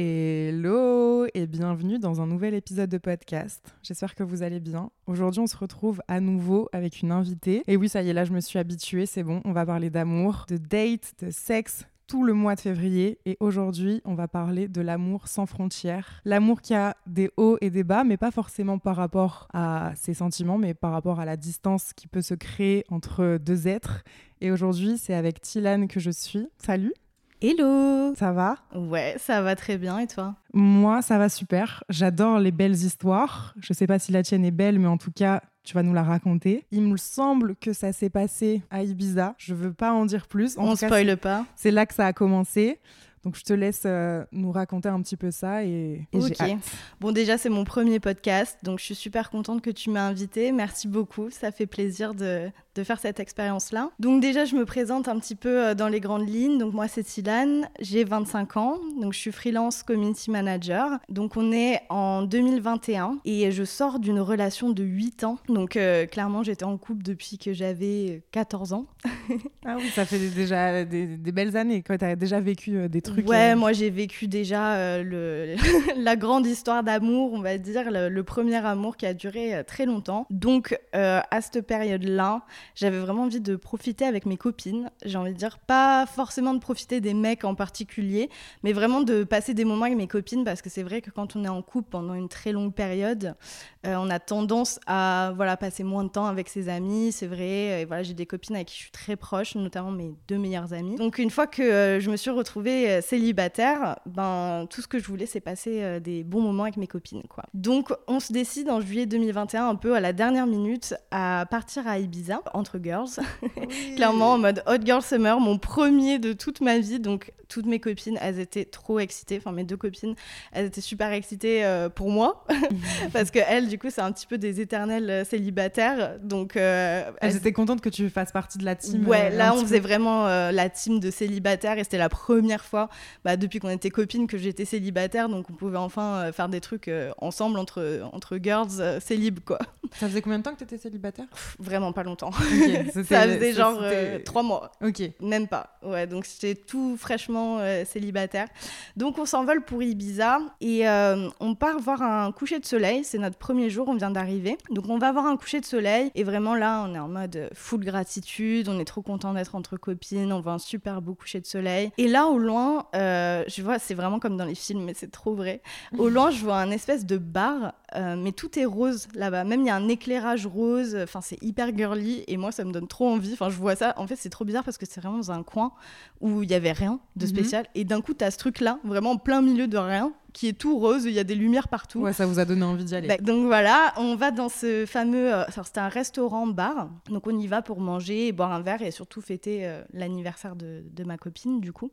Hello et bienvenue dans un nouvel épisode de podcast. J'espère que vous allez bien. Aujourd'hui, on se retrouve à nouveau avec une invitée. Et oui, ça y est, là, je me suis habituée, c'est bon. On va parler d'amour, de date, de sexe, tout le mois de février. Et aujourd'hui, on va parler de l'amour sans frontières. L'amour qui a des hauts et des bas, mais pas forcément par rapport à ses sentiments, mais par rapport à la distance qui peut se créer entre deux êtres. Et aujourd'hui, c'est avec Tilane que je suis. Salut Hello Ça va? Ouais, ça va très bien et toi? Moi, ça va super. J'adore les belles histoires. Je sais pas si la tienne est belle, mais en tout cas, tu vas nous la raconter. Il me semble que ça s'est passé à Ibiza. Je veux pas en dire plus. En On spoile pas. C'est là que ça a commencé. Donc je te laisse euh, nous raconter un petit peu ça et, et j'ai Ok. hâte. Bon, déjà, c'est mon premier podcast, donc je suis super contente que tu m'as invitée. Merci beaucoup, ça fait plaisir de, de faire cette expérience-là. Donc déjà, je me présente un petit peu euh, dans les grandes lignes. Donc moi, c'est Silane, j'ai 25 ans, donc je suis freelance community manager. Donc on est en 2021 et je sors d'une relation de 8 ans. Donc euh, clairement, j'étais en couple depuis que j'avais 14 ans. Ah oui, ça fait déjà des, des belles années. Tu as déjà vécu euh, des trucs. Ouais, euh, moi j'ai vécu déjà euh, le, la grande histoire d'amour, on va dire, le, le premier amour qui a duré très longtemps. Donc à cette période-là, j'avais vraiment envie de profiter avec mes copines. J'ai envie de dire, pas forcément de profiter des mecs en particulier, mais vraiment de passer des moments avec mes copines parce que c'est vrai que quand on est en couple pendant une très longue période, euh, on a tendance à voilà, passer moins de temps avec ses amis, c'est vrai. Et voilà, j'ai des copines avec qui je suis très proche, notamment mes deux meilleures amies. Donc une fois que euh, je me suis retrouvée euh, célibataire, ben tout ce que je voulais c'est passer des bons moments avec mes copines quoi. Donc on se décide en juillet 2021 un peu à la dernière minute à partir à Ibiza entre girls. Clairement en mode Hot Girl Summer, mon premier de toute ma vie. Donc toutes mes copines, elles étaient trop excitées. Enfin mes deux copines, elles étaient super excitées pour moi parce que elles du coup c'est un petit peu des éternels euh, célibataires. Donc euh, Elles étaient contentes que tu fasses partie de la team. Ouais, euh, là on faisait peu. vraiment euh, la team de célibataires et c'était la première fois bah, depuis qu'on était copines que j'étais célibataire donc on pouvait enfin faire des trucs ensemble entre, entre girls célib quoi. Ça faisait combien de temps que tu étais célibataire? Pff, Vraiment pas longtemps. Ok, c'était- Ça faisait genre trois mois. Ok. Même pas. Ouais, donc j'étais tout fraîchement célibataire. Donc on s'envole pour Ibiza et on part voir un coucher de soleil. C'est notre premier jour, on vient d'arriver. Donc on va voir un coucher de soleil et vraiment là, on est en mode full gratitude. On est trop content d'être entre copines. On voit un super beau coucher de soleil. Et là, au loin, euh, je vois, c'est vraiment comme dans les films, mais c'est trop vrai. Au loin, je vois un espèce de bar, euh, mais tout est rose là-bas. Même il y a un éclairage rose. Enfin, c'est hyper girly et moi, ça me donne trop envie. Enfin, je vois ça. En fait, c'est trop bizarre parce que c'est vraiment dans un coin où il y avait rien de Mhm. spécial et d'un coup, t'as ce truc-là, vraiment en plein milieu de rien, qui est tout rose. Il y a des lumières partout. Ouais, ça vous a donné envie d'y aller. Bah, donc voilà, on va dans ce fameux. euh, c'était un restaurant-bar. Donc on y va pour manger et boire un verre et surtout fêter euh, l'anniversaire de, de ma copine, du coup.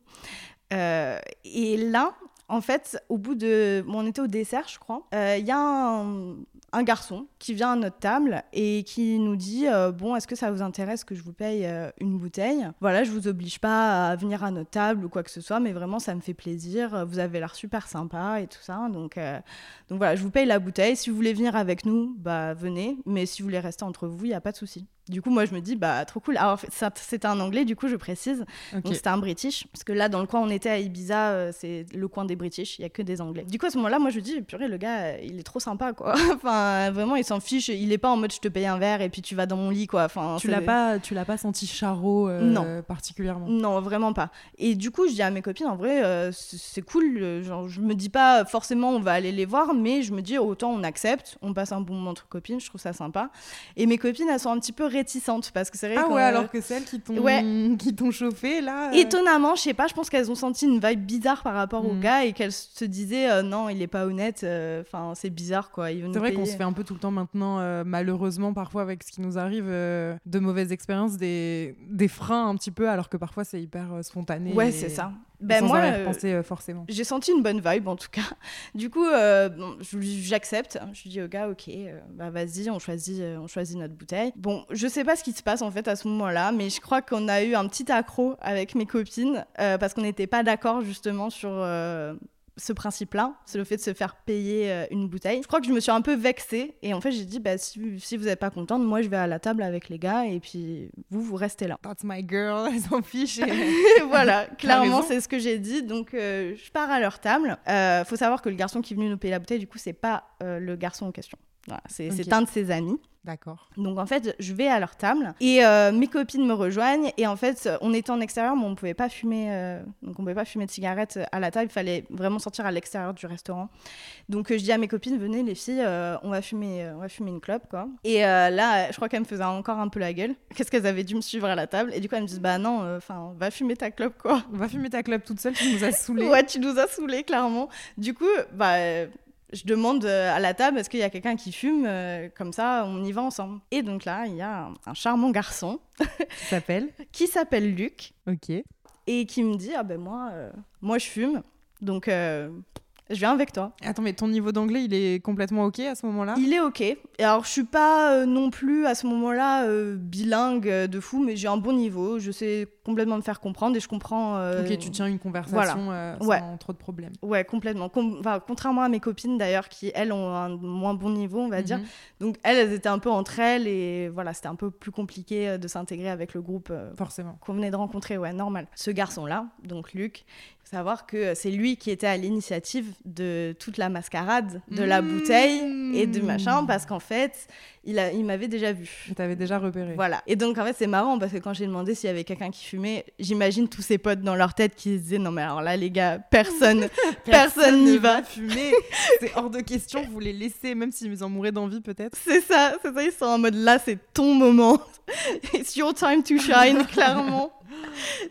Euh, et là, en fait, au bout de. On était au dessert, je crois. euh, Il y a un, garçon qui vient à notre table et qui nous dit euh, Bon, est-ce que ça vous intéresse que je vous paye euh, une bouteille? Voilà, je vous oblige pas à venir à notre table ou quoi que ce soit, mais vraiment, ça me fait plaisir. Vous avez l'air super sympa et tout ça. Donc, donc voilà, je vous paye la bouteille. Si vous voulez venir avec nous, bah venez. Mais si vous voulez rester entre vous, il n'y a pas de souci. Du coup, moi, je me dis, bah, trop cool. Alors, c'était un anglais, du coup, je précise. Donc, c'était un british. Parce que là, dans le coin, on était à Ibiza, euh, c'est le coin des british. Il n'y a que des anglais. Du coup, à ce moment-là, moi, je me dis, purée, le gars, euh, il est trop sympa, quoi. enfin, vraiment, il s'en fiche. Il est pas en mode, je te paye un verre et puis tu vas dans mon lit, quoi. Enfin, Tu l'as pas, tu l'as pas senti charro euh, Non. particulièrement. non, vraiment pas. Et du coup, je dis à mes copines, en vrai, euh, c'est cool. Genre, je me dis pas forcément on va aller les voir, mais je me dis autant on accepte, on passe un bon moment entre copines, je trouve ça sympa. Et mes copines, elles sont un petit peu réticentes parce que c'est vrai Ah que, ouais, euh, alors que celles qui t'ont Ouais. qui t'ont chauffé là. euh, Étonnamment, je sais pas, je pense qu'elles ont senti une vibe bizarre par rapport au Mm. gars et qu'elles se disaient euh, non, il est pas honnête, euh, enfin c'est bizarre quoi. C'est vrai qu'on se fait un peu tout le temps maintenant, euh, malheureusement, parfois avec ce qui nous arrive, euh, de mauvaises expériences, des, des freins un petit peu, alors que parfois c'est hyper euh, spontané. Ouais, et- c'est ça. Ben sans moi, euh, euh, forcément. j'ai senti une bonne vibe en tout cas. Du coup, euh, bon, j'accepte. Je lui dis au gars, ok, euh, bah vas-y, on choisit, on choisit notre bouteille. Bon, je sais pas ce qui se passe en fait à ce moment-là, mais je crois qu'on a eu un petit accro avec mes copines parce qu'on n'était pas d'accord justement sur. Ce principe-là, c'est le fait de se faire payer euh, une bouteille. Je crois que je me suis un peu vexée et en fait j'ai dit bah, si, si vous n'êtes pas contente, moi je vais à la table avec les gars et puis vous vous restez là. That's my girl, elle s'en fiche. et- Et voilà, clairement, c'est ce que j'ai dit. Donc, euh, je pars à leur table. Euh, faut savoir que le garçon qui est venu nous payer la bouteille, du coup, c'est pas euh, le garçon en question. Voilà, c'est un de ses amis. D'accord. Donc, en fait, je vais à leur table et euh, mes copines me rejoignent. Et en fait, on était en extérieur, mais on pouvait pas fumer. euh, donc, on pouvait pas fumer de cigarettes à la table. Il fallait vraiment sortir à l'extérieur du restaurant. Donc, euh, je dis à mes copines, venez les filles, on va fumer, on va fumer une clope, quoi. Et là, je crois qu'elles me faisaient encore un peu la gueule. Qu'est-ce qu'elles avaient dû me suivre à la table Et du coup, elles me disent, bah non, enfin, va fumer ta clope, quoi. Va fumer ta clope toute seule, tu nous as saoulés. Ouais, tu nous as saoulés, clairement. Du coup, bah, je demande euh, à la table, est-ce qu'il y a quelqu'un qui fume Euh, Comme ça, on y va ensemble. Et donc là, il y a un, un charmant garçon Tu s'appelles qui s'appelle Luc Ok. et qui me dit, ah ben moi, euh, moi je fume, donc euh, je viens avec toi. Attends, mais ton niveau d'anglais, il est complètement ok à ce moment-là? Il est ok. Et alors, je suis pas euh, non plus à ce moment-là euh, bilingue euh, de fou, mais j'ai un bon niveau. Je sais complètement me faire comprendre et je comprends. Ok, tu tiens une conversation euh, sans Ouais. trop de problèmes. Ouais, complètement. Com- enfin, contrairement à mes copines d'ailleurs, qui elles ont un moins bon niveau, on va dire. Mhm. Donc elles, elles étaient un peu entre elles et voilà, c'était un peu plus compliqué de s'intégrer avec le groupe Forcément. qu'on venait de rencontrer. Ouais, normal. Ce garçon-là, donc Luc, faut savoir que c'est lui qui était à l'initiative de toute la mascarade, de la Mmh. bouteille et de machin, parce qu'en fait, il, a- il m'avait déjà vu. Je t'avais déjà repéré. Voilà. Et donc, en fait, c'est marrant parce que quand j'ai demandé s'il y avait quelqu'un qui fumait, j'imagine tous ses potes dans leur tête qui se disaient Non, mais alors là, les gars, personne, personne n'y va. fumer. C'est hors de question, vous les laissez, même s'ils en mouraient d'envie peut-être. C'est ça, c'est ça, ils sont en mode là, c'est ton moment. It's your time to shine, clairement.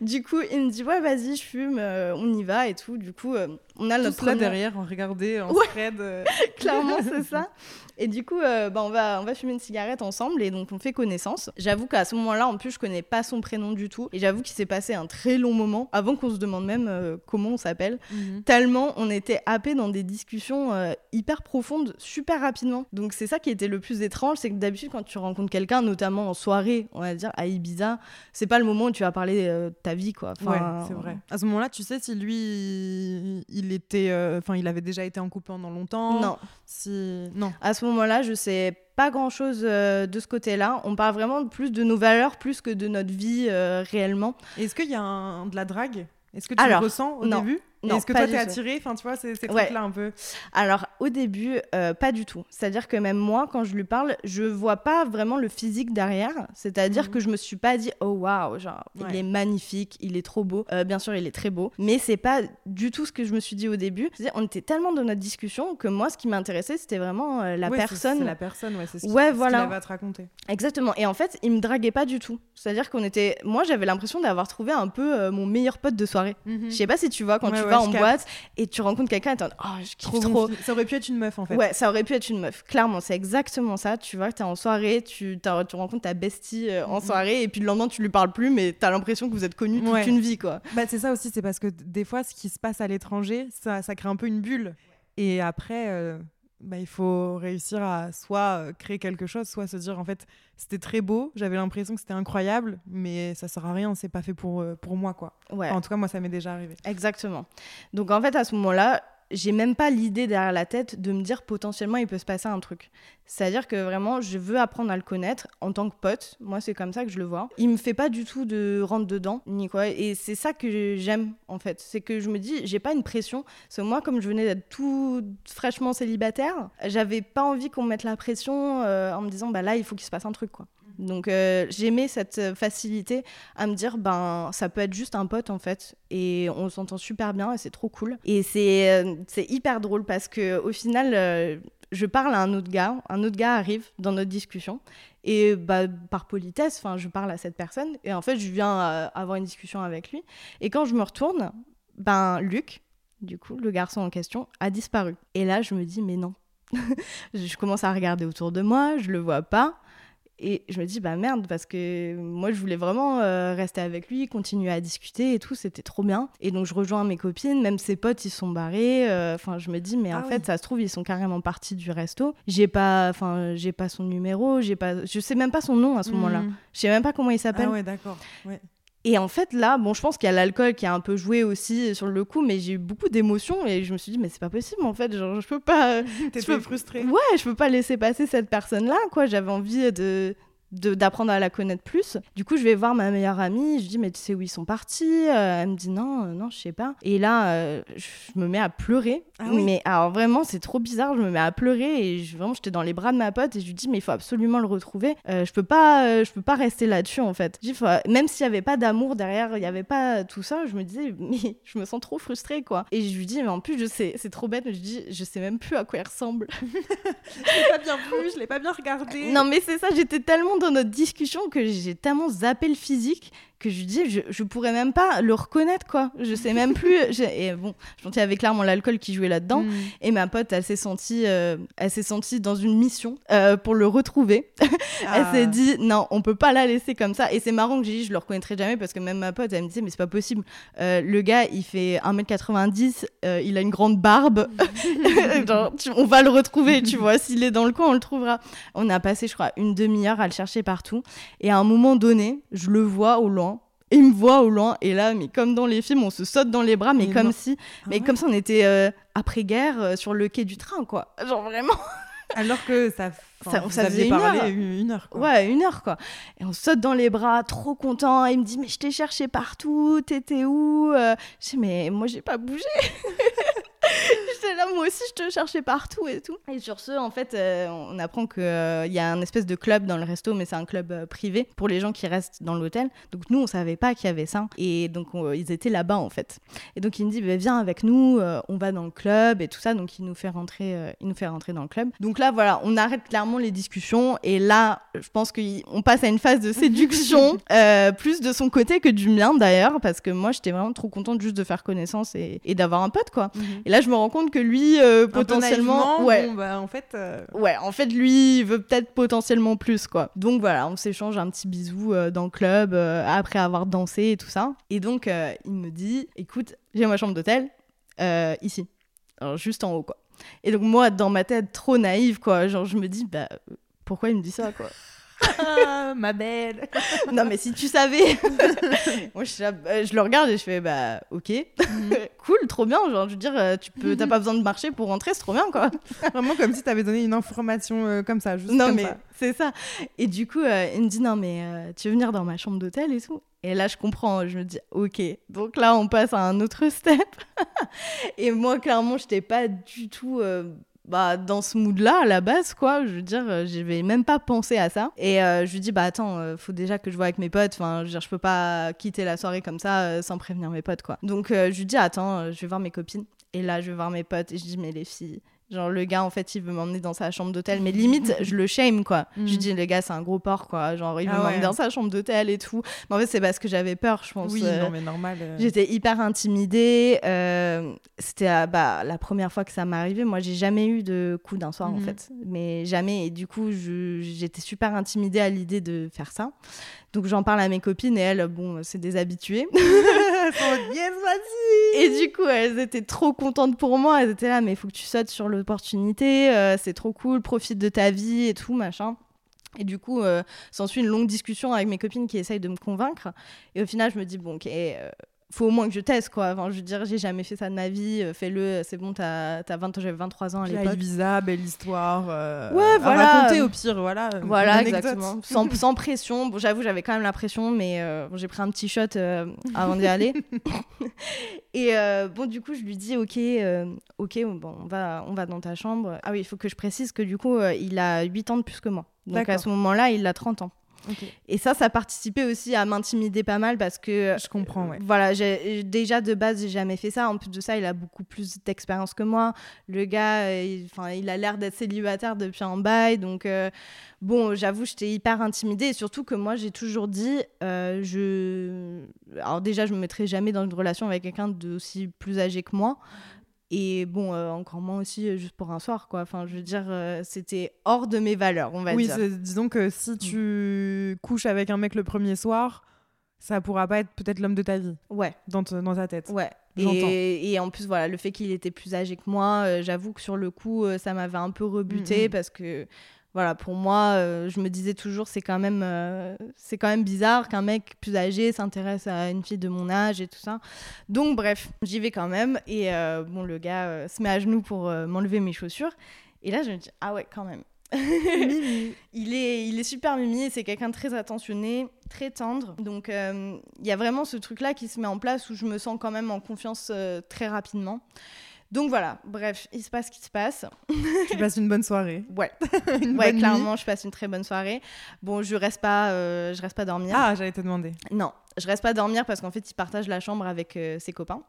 Du coup, il me dit ouais, vas-y, je fume, euh, on y va et tout. Du coup, euh, on a notre première- derrière, en regarder, en Ouais. thread. euh, clairement, c'est ça. Et du coup, euh, bah, on, va, on va fumer une cigarette ensemble et donc on fait connaissance. J'avoue qu'à ce moment-là, en plus, je connais pas son prénom du tout. Et j'avoue qu'il s'est passé un très long moment avant qu'on se demande même euh, comment on s'appelle. mhm. Tellement on était happé dans des discussions euh, hyper profondes, super rapidement. Donc c'est ça qui était le plus étrange, c'est que d'habitude, quand tu rencontres quelqu'un, notamment en soirée, on va dire à Ibiza, c'est pas le moment où tu vas parler de ta vie, quoi. Enfin, ouais, c'est vrai. À ce moment-là, tu sais si lui, il- il était, euh, enfin, il avait déjà été en couple pendant longtemps. Non. Si, non. À ce moment-là, je sais pas grand-chose euh, de ce côté-là. On parle vraiment plus de nos valeurs plus que de notre vie euh, réellement. Est-ce qu'il y a un, de la drague? Est-ce que tu Alors, le ressens au non. début? Est-ce que toi t'es tout. attiré Enfin, tu vois, c'est ces Ouais. trucs-là un peu. Alors au début, euh, pas du tout. C'est-à-dire que même moi, quand je lui parle, je vois pas vraiment le physique derrière. C'est-à-dire Mhm. que je me suis pas dit oh waouh, genre Ouais. il est magnifique, il est trop beau. Euh, bien sûr, il est très beau, mais c'est pas du tout ce que je me suis dit au début. On était tellement dans notre discussion que moi, ce qui m'intéressait, c'était vraiment euh, la Ouais, personne. C'est la personne, ouais. C'est ce, ce qu'il voilà. avait à te raconter. Exactement. Et en fait, il me draguait pas du tout. C'est-à-dire qu'on était. Moi, j'avais l'impression d'avoir trouvé un peu mon meilleur pote de soirée. Mhm. Je sais pas si tu vois quand tu vas en boîte et tu rencontres quelqu'un et t'es oh, je kiffe Trop. Ça aurait pu être une meuf en fait. Ouais, ça aurait pu être une meuf. Clairement, c'est exactement ça. Tu vois, t'es en soirée, tu, tu rencontres ta bestie euh, en Mhm. soirée, et puis le lendemain, tu lui parles plus, mais t'as l'impression que vous êtes connus toute une vie, quoi. Bah, c'est ça aussi, c'est parce que des fois, ce qui se passe à l'étranger, ça, ça crée un peu une bulle. Et après, euh, bah, il faut réussir à soit euh, créer quelque chose, soit se dire en fait, c'était très beau, j'avais l'impression que c'était incroyable, mais ça sert à rien, c'est pas fait pour, euh, pour moi, quoi. Ouais, Enfin, en tout cas, moi, ça m'est déjà arrivé. exactement. Donc, en fait, à ce moment-là, j'ai même pas l'idée derrière la tête de me dire potentiellement il peut se passer un truc. C'est-à-dire que vraiment, je veux apprendre à le connaître en tant que pote. Moi, c'est comme ça que je le vois. Il me fait pas du tout de rentre dedans, ni quoi. Et c'est ça que j'aime, en fait. C'est que je me dis, j'ai pas une pression. Parce que moi, comme je venais d'être tout fraîchement célibataire, j'avais pas envie qu'on me mette la pression euh, en me disant, bah là, il faut qu'il se passe un truc, quoi. Donc euh, j'aimais cette euh, facilité à me dire ben ça peut être juste un pote en fait et on s'entend super bien et c'est trop cool et c'est euh, hyper drôle parce que au final je parle à un autre gars, un autre gars arrive dans notre discussion Et bah, par politesse, enfin, je parle à cette personne. Et en fait, je viens avoir une discussion avec lui. Et quand je me retourne, ben, Luc, du coup, le garçon en question, a disparu. Et là, je me dis, mais non. je commence à regarder autour de moi, je le vois pas. Et je me dis, bah merde, parce que moi, je voulais vraiment euh, rester avec lui, continuer à discuter et tout, c'était trop bien. Et donc, je rejoins mes copines, même ses potes, ils sont barrés. euh, Enfin, je me dis, mais en Ah fait, oui. ça se trouve, ils sont carrément partis du resto. J'ai pas, enfin, j'ai pas son numéro, j'ai pas, je sais même pas son nom à ce moment-là. Mhm. Je sais même pas comment il s'appelle. Ah ouais, d'accord. Ouais. Et en fait, là, bon, je pense qu'il y a l'alcool qui a un peu joué aussi sur le coup, mais j'ai eu beaucoup d'émotions et je me suis dit, mais c'est pas possible, en fait, genre, je peux pas. T'étais peux- frustrée. Ouais, je peux pas laisser passer cette personne-là, quoi. J'avais envie de de- d'apprendre à la connaître plus. Du coup, je vais voir ma meilleure amie, je dis mais tu sais où ils sont partis Euh, Elle me dit non, euh, non, je sais pas. Et là, euh, je me mets à pleurer. Ah oui. Mais alors vraiment, c'est trop bizarre, je me mets à pleurer et je, vraiment j'étais dans les bras de ma pote et je lui dis mais il faut absolument le retrouver. Euh, je peux pas je peux pas rester là-dessus en fait. Je dis, faut- même s'il y avait pas d'amour derrière, il y avait pas tout ça, je me disais mais je me sens trop frustrée quoi. Et je lui dis mais en plus je sais, c'est trop bête, mais je dis je sais même plus à quoi il ressemble. Je l'ai pas bien vu, je l'ai pas bien regardé. Non, mais c'est ça, j'étais tellement dans notre discussion que j'ai tellement zappé le physique que je lui dis, je, je pourrais même pas le reconnaître, quoi. Je sais même plus. Et bon, je sentais avec clairement l'alcool qui jouait là-dedans. Mm. Et ma pote, elle s'est sentie, euh, elle s'est sentie dans une mission euh, pour le retrouver. Ah. Elle s'est dit, non, on peut pas la laisser comme ça. Et c'est marrant que j'ai dit, je le reconnaîtrai jamais parce que même ma pote, elle me disait, mais c'est pas possible. Euh, le gars, il fait 1m90, euh, il a une grande barbe. Genre, tu- on va le retrouver, tu vois. S'il est dans le coin, on le trouvera. On a passé, je crois, une demi-heure à le chercher partout. Et à un moment donné, je le vois au loin. Il me voit au loin. Et là, mais comme dans les films, on se saute dans les bras, mais Mais comme non. si, Ah mais ouais. comme si on était euh, après-guerre euh, sur le quai du train, quoi. Genre vraiment. Alors que ça, enfin, Ça- ça faisait une heure. une, heure. Quoi. Ouais, une heure quoi. Et on saute dans les bras, trop content. Il me dit, mais je t'ai cherché partout, t'étais où Euh, Je dis, mais moi j'ai pas bougé. J'étais là, moi aussi je te cherchais partout et tout. Et sur ce, en fait, euh, on apprend qu'il y a un espèce de club dans le resto, mais c'est un club euh, privé pour les gens qui restent dans l'hôtel. Donc nous, on savait pas qu'il y avait ça. Et donc on- ils étaient là-bas en fait. Et donc il me dit, bah, viens avec nous, euh, on va dans le club et tout ça. Donc il nous fait rentrer, euh, il nous fait rentrer dans le club. Donc là, voilà, on arrête clairement les discussions. Et là, je pense qu'on passe à une phase de séduction, euh, plus de son côté que du mien d'ailleurs, parce que moi, j'étais vraiment trop contente juste de faire connaissance et, et d'avoir un pote, quoi. Mhm. Et là, je me rends compte que lui, euh, potentiellement, ouais, bon, bah, en fait, euh, Ouais, en fait, lui, il veut peut-être potentiellement plus, quoi. Donc voilà, on s'échange un petit bisou dans le club après avoir dansé et tout ça. Et donc, il me dit, écoute, j'ai ma chambre d'hôtel ici, Alors, juste en haut, quoi. Et donc moi, dans ma tête, trop naïve, quoi. Genre, je me dis, bah, pourquoi il me dit ça, quoi? Ah, ma belle. Non, mais si tu savais. Moi, je, le regarde et je fais, bah, ok, cool, trop bien. Genre, je veux dire, euh, tu peux, t'as pas besoin de marcher pour rentrer, c'est trop bien, quoi. Vraiment comme si t'avais donné une information euh, comme ça, juste non comme mais c'est ça. Et du coup, euh, il me dit non mais euh, tu veux venir dans ma chambre d'hôtel et tout? Et là, je comprends. Je me dis ok. Donc là, on passe à un autre step. et moi, clairement, je n'étais pas du tout. euh, bah, dans ce mood-là, à la base, quoi, je veux dire, euh, je vais même pas penser à ça. Et euh, je lui dis, bah attends, euh, faut déjà que je vois avec mes potes, enfin, je je peux pas quitter la soirée comme ça sans prévenir mes potes, quoi. Donc, je lui dis, attends, je vais voir mes copines. Et là, je vais voir mes potes et je dis, mais les filles, Genre, le gars, en fait, il veut m'emmener dans sa chambre d'hôtel. Mais limite, je le shame, quoi. Je lui Mhm. dis, le gars, c'est un gros porc, quoi. Genre, il veut Ah m'emmener ouais. dans sa chambre d'hôtel et tout. Mais en fait, c'est parce que j'avais peur, je pense. Oui, Euh, non mais normal. euh. J'étais hyper intimidée. euh, C'était euh, bah, la première fois que ça arrivé. Moi, j'ai jamais eu de coup d'un soir, en Mhm. fait. Mais jamais. Et du coup, je- j'étais super intimidée à l'idée de faire ça. Donc, j'en parle à mes copines et elles, bon, c'est des habituées. Yes, vas-y. Et du coup, elles étaient trop contentes pour moi. Elles étaient là, mais il faut que tu sautes sur l'opportunité. euh, c'est trop cool, profite de ta vie et tout, machin. Et du coup, euh, s'ensuit une longue discussion avec mes copines qui essayent de me convaincre. Et au final, je me dis, bon, ok, euh, faut au moins que je teste, quoi. Enfin, je veux dire, j'ai jamais fait ça de ma vie. euh, Fais-le, c'est bon, t'as as 20 ans, j'avais 23 ans à l'époque. Ibiza, belle histoire. euh, Ouais, à voilà. raconter au pire, voilà. Voilà, exactement. Sans, sans pression. Bon, j'avoue, j'avais quand même la pression, mais euh, bon, j'ai pris un petit shot euh, avant d'y aller. Et bon, du coup, je lui dis, ok, ok, bon, on va, on va dans ta chambre. Ah oui, il faut que je précise que du coup, il a 8 ans de plus que moi. Donc à ce moment-là, il a 30 ans. Et ça, ça participait aussi à m'intimider pas mal parce que. Je comprends, ouais. Voilà, déjà de base, j'ai jamais fait ça. En plus de ça, il a beaucoup plus d'expérience que moi. Le gars, il, il a l'air d'être célibataire depuis un bail. Donc, euh, bon, j'avoue, j'étais hyper intimidée. Et surtout que moi, j'ai toujours dit, euh, je. Alors, déjà, je me mettrai jamais dans une relation avec quelqu'un d'aussi plus âgé que moi. Et bon, euh, encore moins aussi euh, juste pour un soir, quoi. Enfin, je veux dire, euh, c'était hors de mes valeurs, on va dire. Oui, disons que si mm. tu couches avec un mec le premier soir, ça pourra pas être peut-être l'homme de ta vie. Ouais. Dans, dans ta tête. Ouais. Et, et, en plus, voilà, le fait qu'il était plus âgé que moi, j'avoue que sur le coup, ça m'avait un peu rebuté mm, mm. parce que voilà, pour moi, euh, je me disais toujours, c'est quand même, euh, c'est quand même bizarre qu'un mec plus âgé s'intéresse à une fille de mon âge et tout ça. Donc, bref, j'y vais quand même. Et euh, bon, le gars se met à genoux pour m'enlever mes chaussures. Et là, je me dis, ah ouais, quand même. il, est, il est super mimi c'est quelqu'un de très attentionné, très tendre. Donc, il y a vraiment ce truc-là qui se met en place où je me sens quand même en confiance très rapidement. Donc voilà, bref, il se passe ce qui se passe. Tu passes une bonne soirée. Ouais, ouais clairement, je passe une très bonne soirée. Bon, je reste pas, euh, je reste pas dormir. Ah, j'allais te demander. Non, je reste pas dormir parce qu'en fait, il partage la chambre avec euh, ses copains.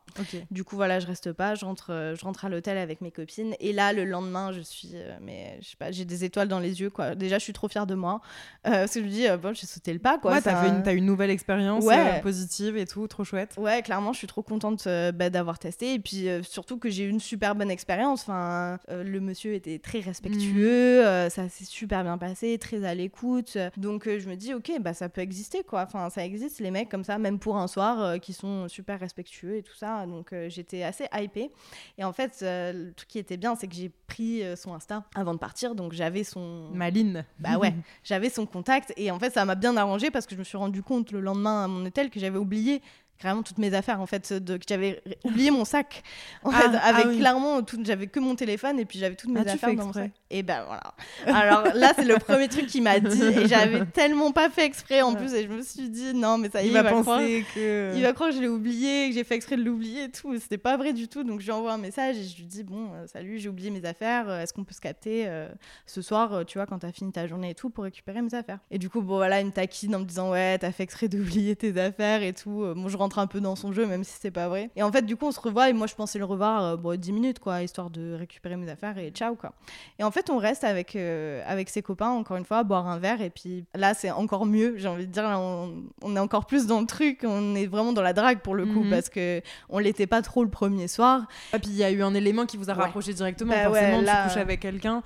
Du coup, voilà, je reste pas. Je rentre, euh, je rentre à l'hôtel avec mes copines. Et là, le lendemain, je suis, euh, mais je sais pas, j'ai des étoiles dans les yeux, quoi. Déjà, je suis trop fière de moi. parce que je me dis, bon, j'ai sauté le pas, quoi. Ouais, t'as une, as une nouvelle expérience positive et tout, trop chouette. Ouais, clairement, je suis trop contente bah, d'avoir testé. Et puis, surtout que j'ai eu une super bonne expérience. Enfin, le monsieur était très respectueux. Mhm. ça s'est super bien passé, très à l'écoute. Donc, je me dis, ok, bah, ça peut exister, quoi. Enfin, ça existe, les mecs comme ça, même pour un soir, euh, qui sont super respectueux et tout ça. Donc euh, j'étais assez hypée. Et en fait, euh, le truc qui était bien, c'est que j'ai pris son Insta avant de partir. Donc j'avais son. Maline. Bah ouais, j'avais son contact. Et en fait, ça m'a bien arrangé parce que je me suis rendu compte le lendemain à mon hôtel que j'avais oublié carrément toutes mes affaires en fait de, que j'avais oublié mon sac en ah, fait avec ah clairement tout j'avais que mon téléphone et puis j'avais toutes mes ah, affaires dans mon sac. Et ben voilà. Alors là c'est le premier truc qu'il m'a dit et j'avais tellement pas fait exprès en plus et je me suis dit non mais ça y est il, va, penser que il va croire que je l'ai oublié que j'ai fait exprès de l'oublier et tout c'était pas vrai du tout donc je lui envoie un message et je lui dis bon euh, salut j'ai oublié mes affaires euh, est-ce qu'on peut se capter euh, ce soir tu vois quand t'as fini ta journée et tout pour récupérer mes affaires? Et du coup bon voilà il me taquine en me disant ouais t'as fait exprès d'oublier tes affaires et tout bon je rentre un peu dans son jeu, même si c'est pas vrai. Et en fait, du coup, on se revoit et moi, je pensais le revoir euh, bon, 10 minutes, quoi, histoire de récupérer mes affaires et ciao, quoi. Et en fait, on reste avec, euh, avec ses copains, encore une fois, boire un verre. Et puis là, c'est encore mieux, j'ai envie de dire. on, est encore plus dans le truc, on est vraiment dans la drague pour le coup, mhm. parce que on l'était pas trop le premier soir. Et puis, il y a eu un élément qui vous a rapproché directement. Bah Forcément, tu couches avec quelqu'un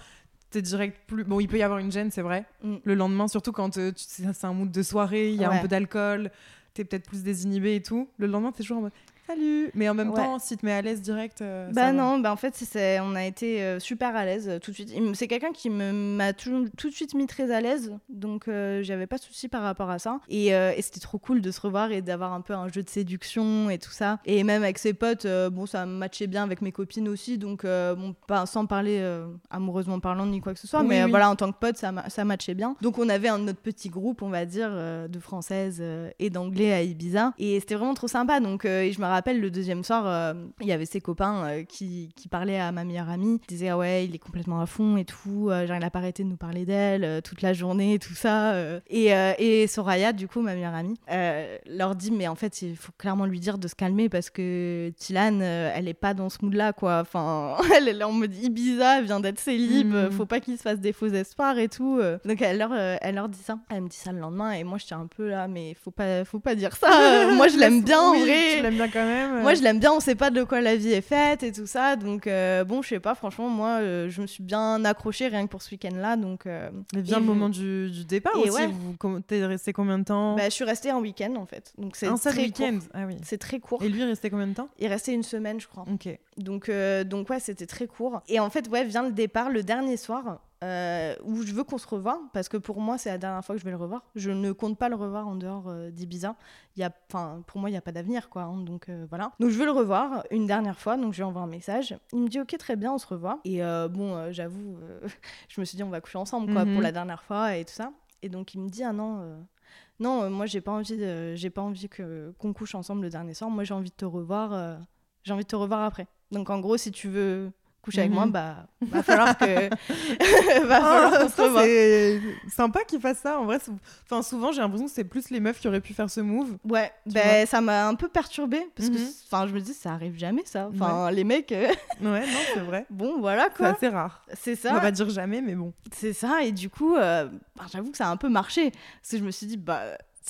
t'es direct plus. Bon, il peut y avoir une gêne, c'est vrai. Mm. Le lendemain, surtout quand euh, c'est un mood de soirée, il y a un peu d'alcool t'es peut-être plus désinhibé et tout. Le lendemain, t'es toujours en mode salut. Mais en même temps, si te mets à l'aise direct. Euh, bah non, bah en fait, c'est, on a été euh, super à l'aise euh, tout de suite. C'est quelqu'un qui m'a tout, tout, de suite mis très à l'aise, donc j'avais pas de souci par rapport à ça. Et, et c'était trop cool de se revoir et d'avoir un peu un jeu de séduction et tout ça. Et même avec ses potes, bon, ça matchait bien avec mes copines aussi, donc bon, pas sans parler amoureusement parlant ni quoi que ce soit, mais voilà, en tant que pote, ça, ça matchait bien. Donc on avait un autre petit groupe, on va dire, de françaises et d'anglais à Ibiza, et c'était vraiment trop sympa. Donc je me rappelle rappelle, le deuxième soir, euh, il y avait ses copains euh, qui, qui, parlaient à ma meilleure amie. Ils disaient, ah ouais, il est complètement à fond et tout. Euh, genre, il a pas arrêté de nous parler d'elle toute la journée, tout ça. Et, et, Soraya, du coup, ma meilleure amie, leur dit, mais en fait, il faut clairement lui dire de se calmer parce que Tilan, elle est pas dans ce mood-là, quoi. Enfin, elle est en mode Ibiza, elle vient d'être célib, mm. faut pas qu'il se fasse des faux espoirs et tout. Donc, elle leur, elle leur dit ça. Elle me dit ça le lendemain et moi, je tiens un peu là, mais faut pas, faut pas dire ça. moi, je l'aime bien, en vrai. Je l'aime bien quand même. Moi, je l'aime bien, on sait pas de quoi la vie est faite et tout ça. Donc, euh, bon, je sais pas, franchement, moi, euh, je me suis bien accrochée rien que pour ce week-end-là. Donc, euh, et vient le moment du, du, départ et aussi. Vous t'es resté combien de temps? Bah, Je suis restée un week-end en fait. Donc, c'est très week-end ah, oui. C'est très court. Et lui, il restait combien de temps? Il restait une semaine, je crois. Ok. Donc, donc ouais, c'était très court. Et en fait, ouais, vient le départ le dernier soir. Euh, où je veux qu'on se revoie, parce que pour moi, c'est la dernière fois que je vais le revoir. Je ne compte pas le revoir en dehors euh, d'Ibiza. Il y a, pour moi, il n'y a pas d'avenir, quoi. Hein, donc euh, voilà. Donc je veux le revoir une dernière fois, donc je lui envoie un message. Il me dit, ok, très bien, on se revoit. Et bon, j'avoue, je me suis dit, on va coucher ensemble, quoi, pour mhm. la dernière fois et tout ça. Et donc il me dit, ah non. non, moi j'ai pas envie, j'ai pas envie que qu'on couche ensemble le dernier soir. Moi j'ai envie de te revoir, j'ai envie de te revoir après. Donc en gros, si tu veux coucher avec moi, Mhm. bah, va falloir que. va Ah, falloir qu'on ça, c'est sympa qu'ils fassent ça. En vrai, c'est- enfin, souvent, j'ai l'impression que c'est plus les meufs qui auraient pu faire ce move. Ouais, ben ça m'a un peu perturbée parce que Mhm. enfin je me dis ça arrive jamais ça. Enfin les mecs euh, Ouais, non, c'est vrai. bon voilà C'est quoi. assez rare. C'est On va ça. pas dire jamais, mais bon. C'est ça et du coup euh, bah, j'avoue que ça a un peu marché parce que je me suis dit bah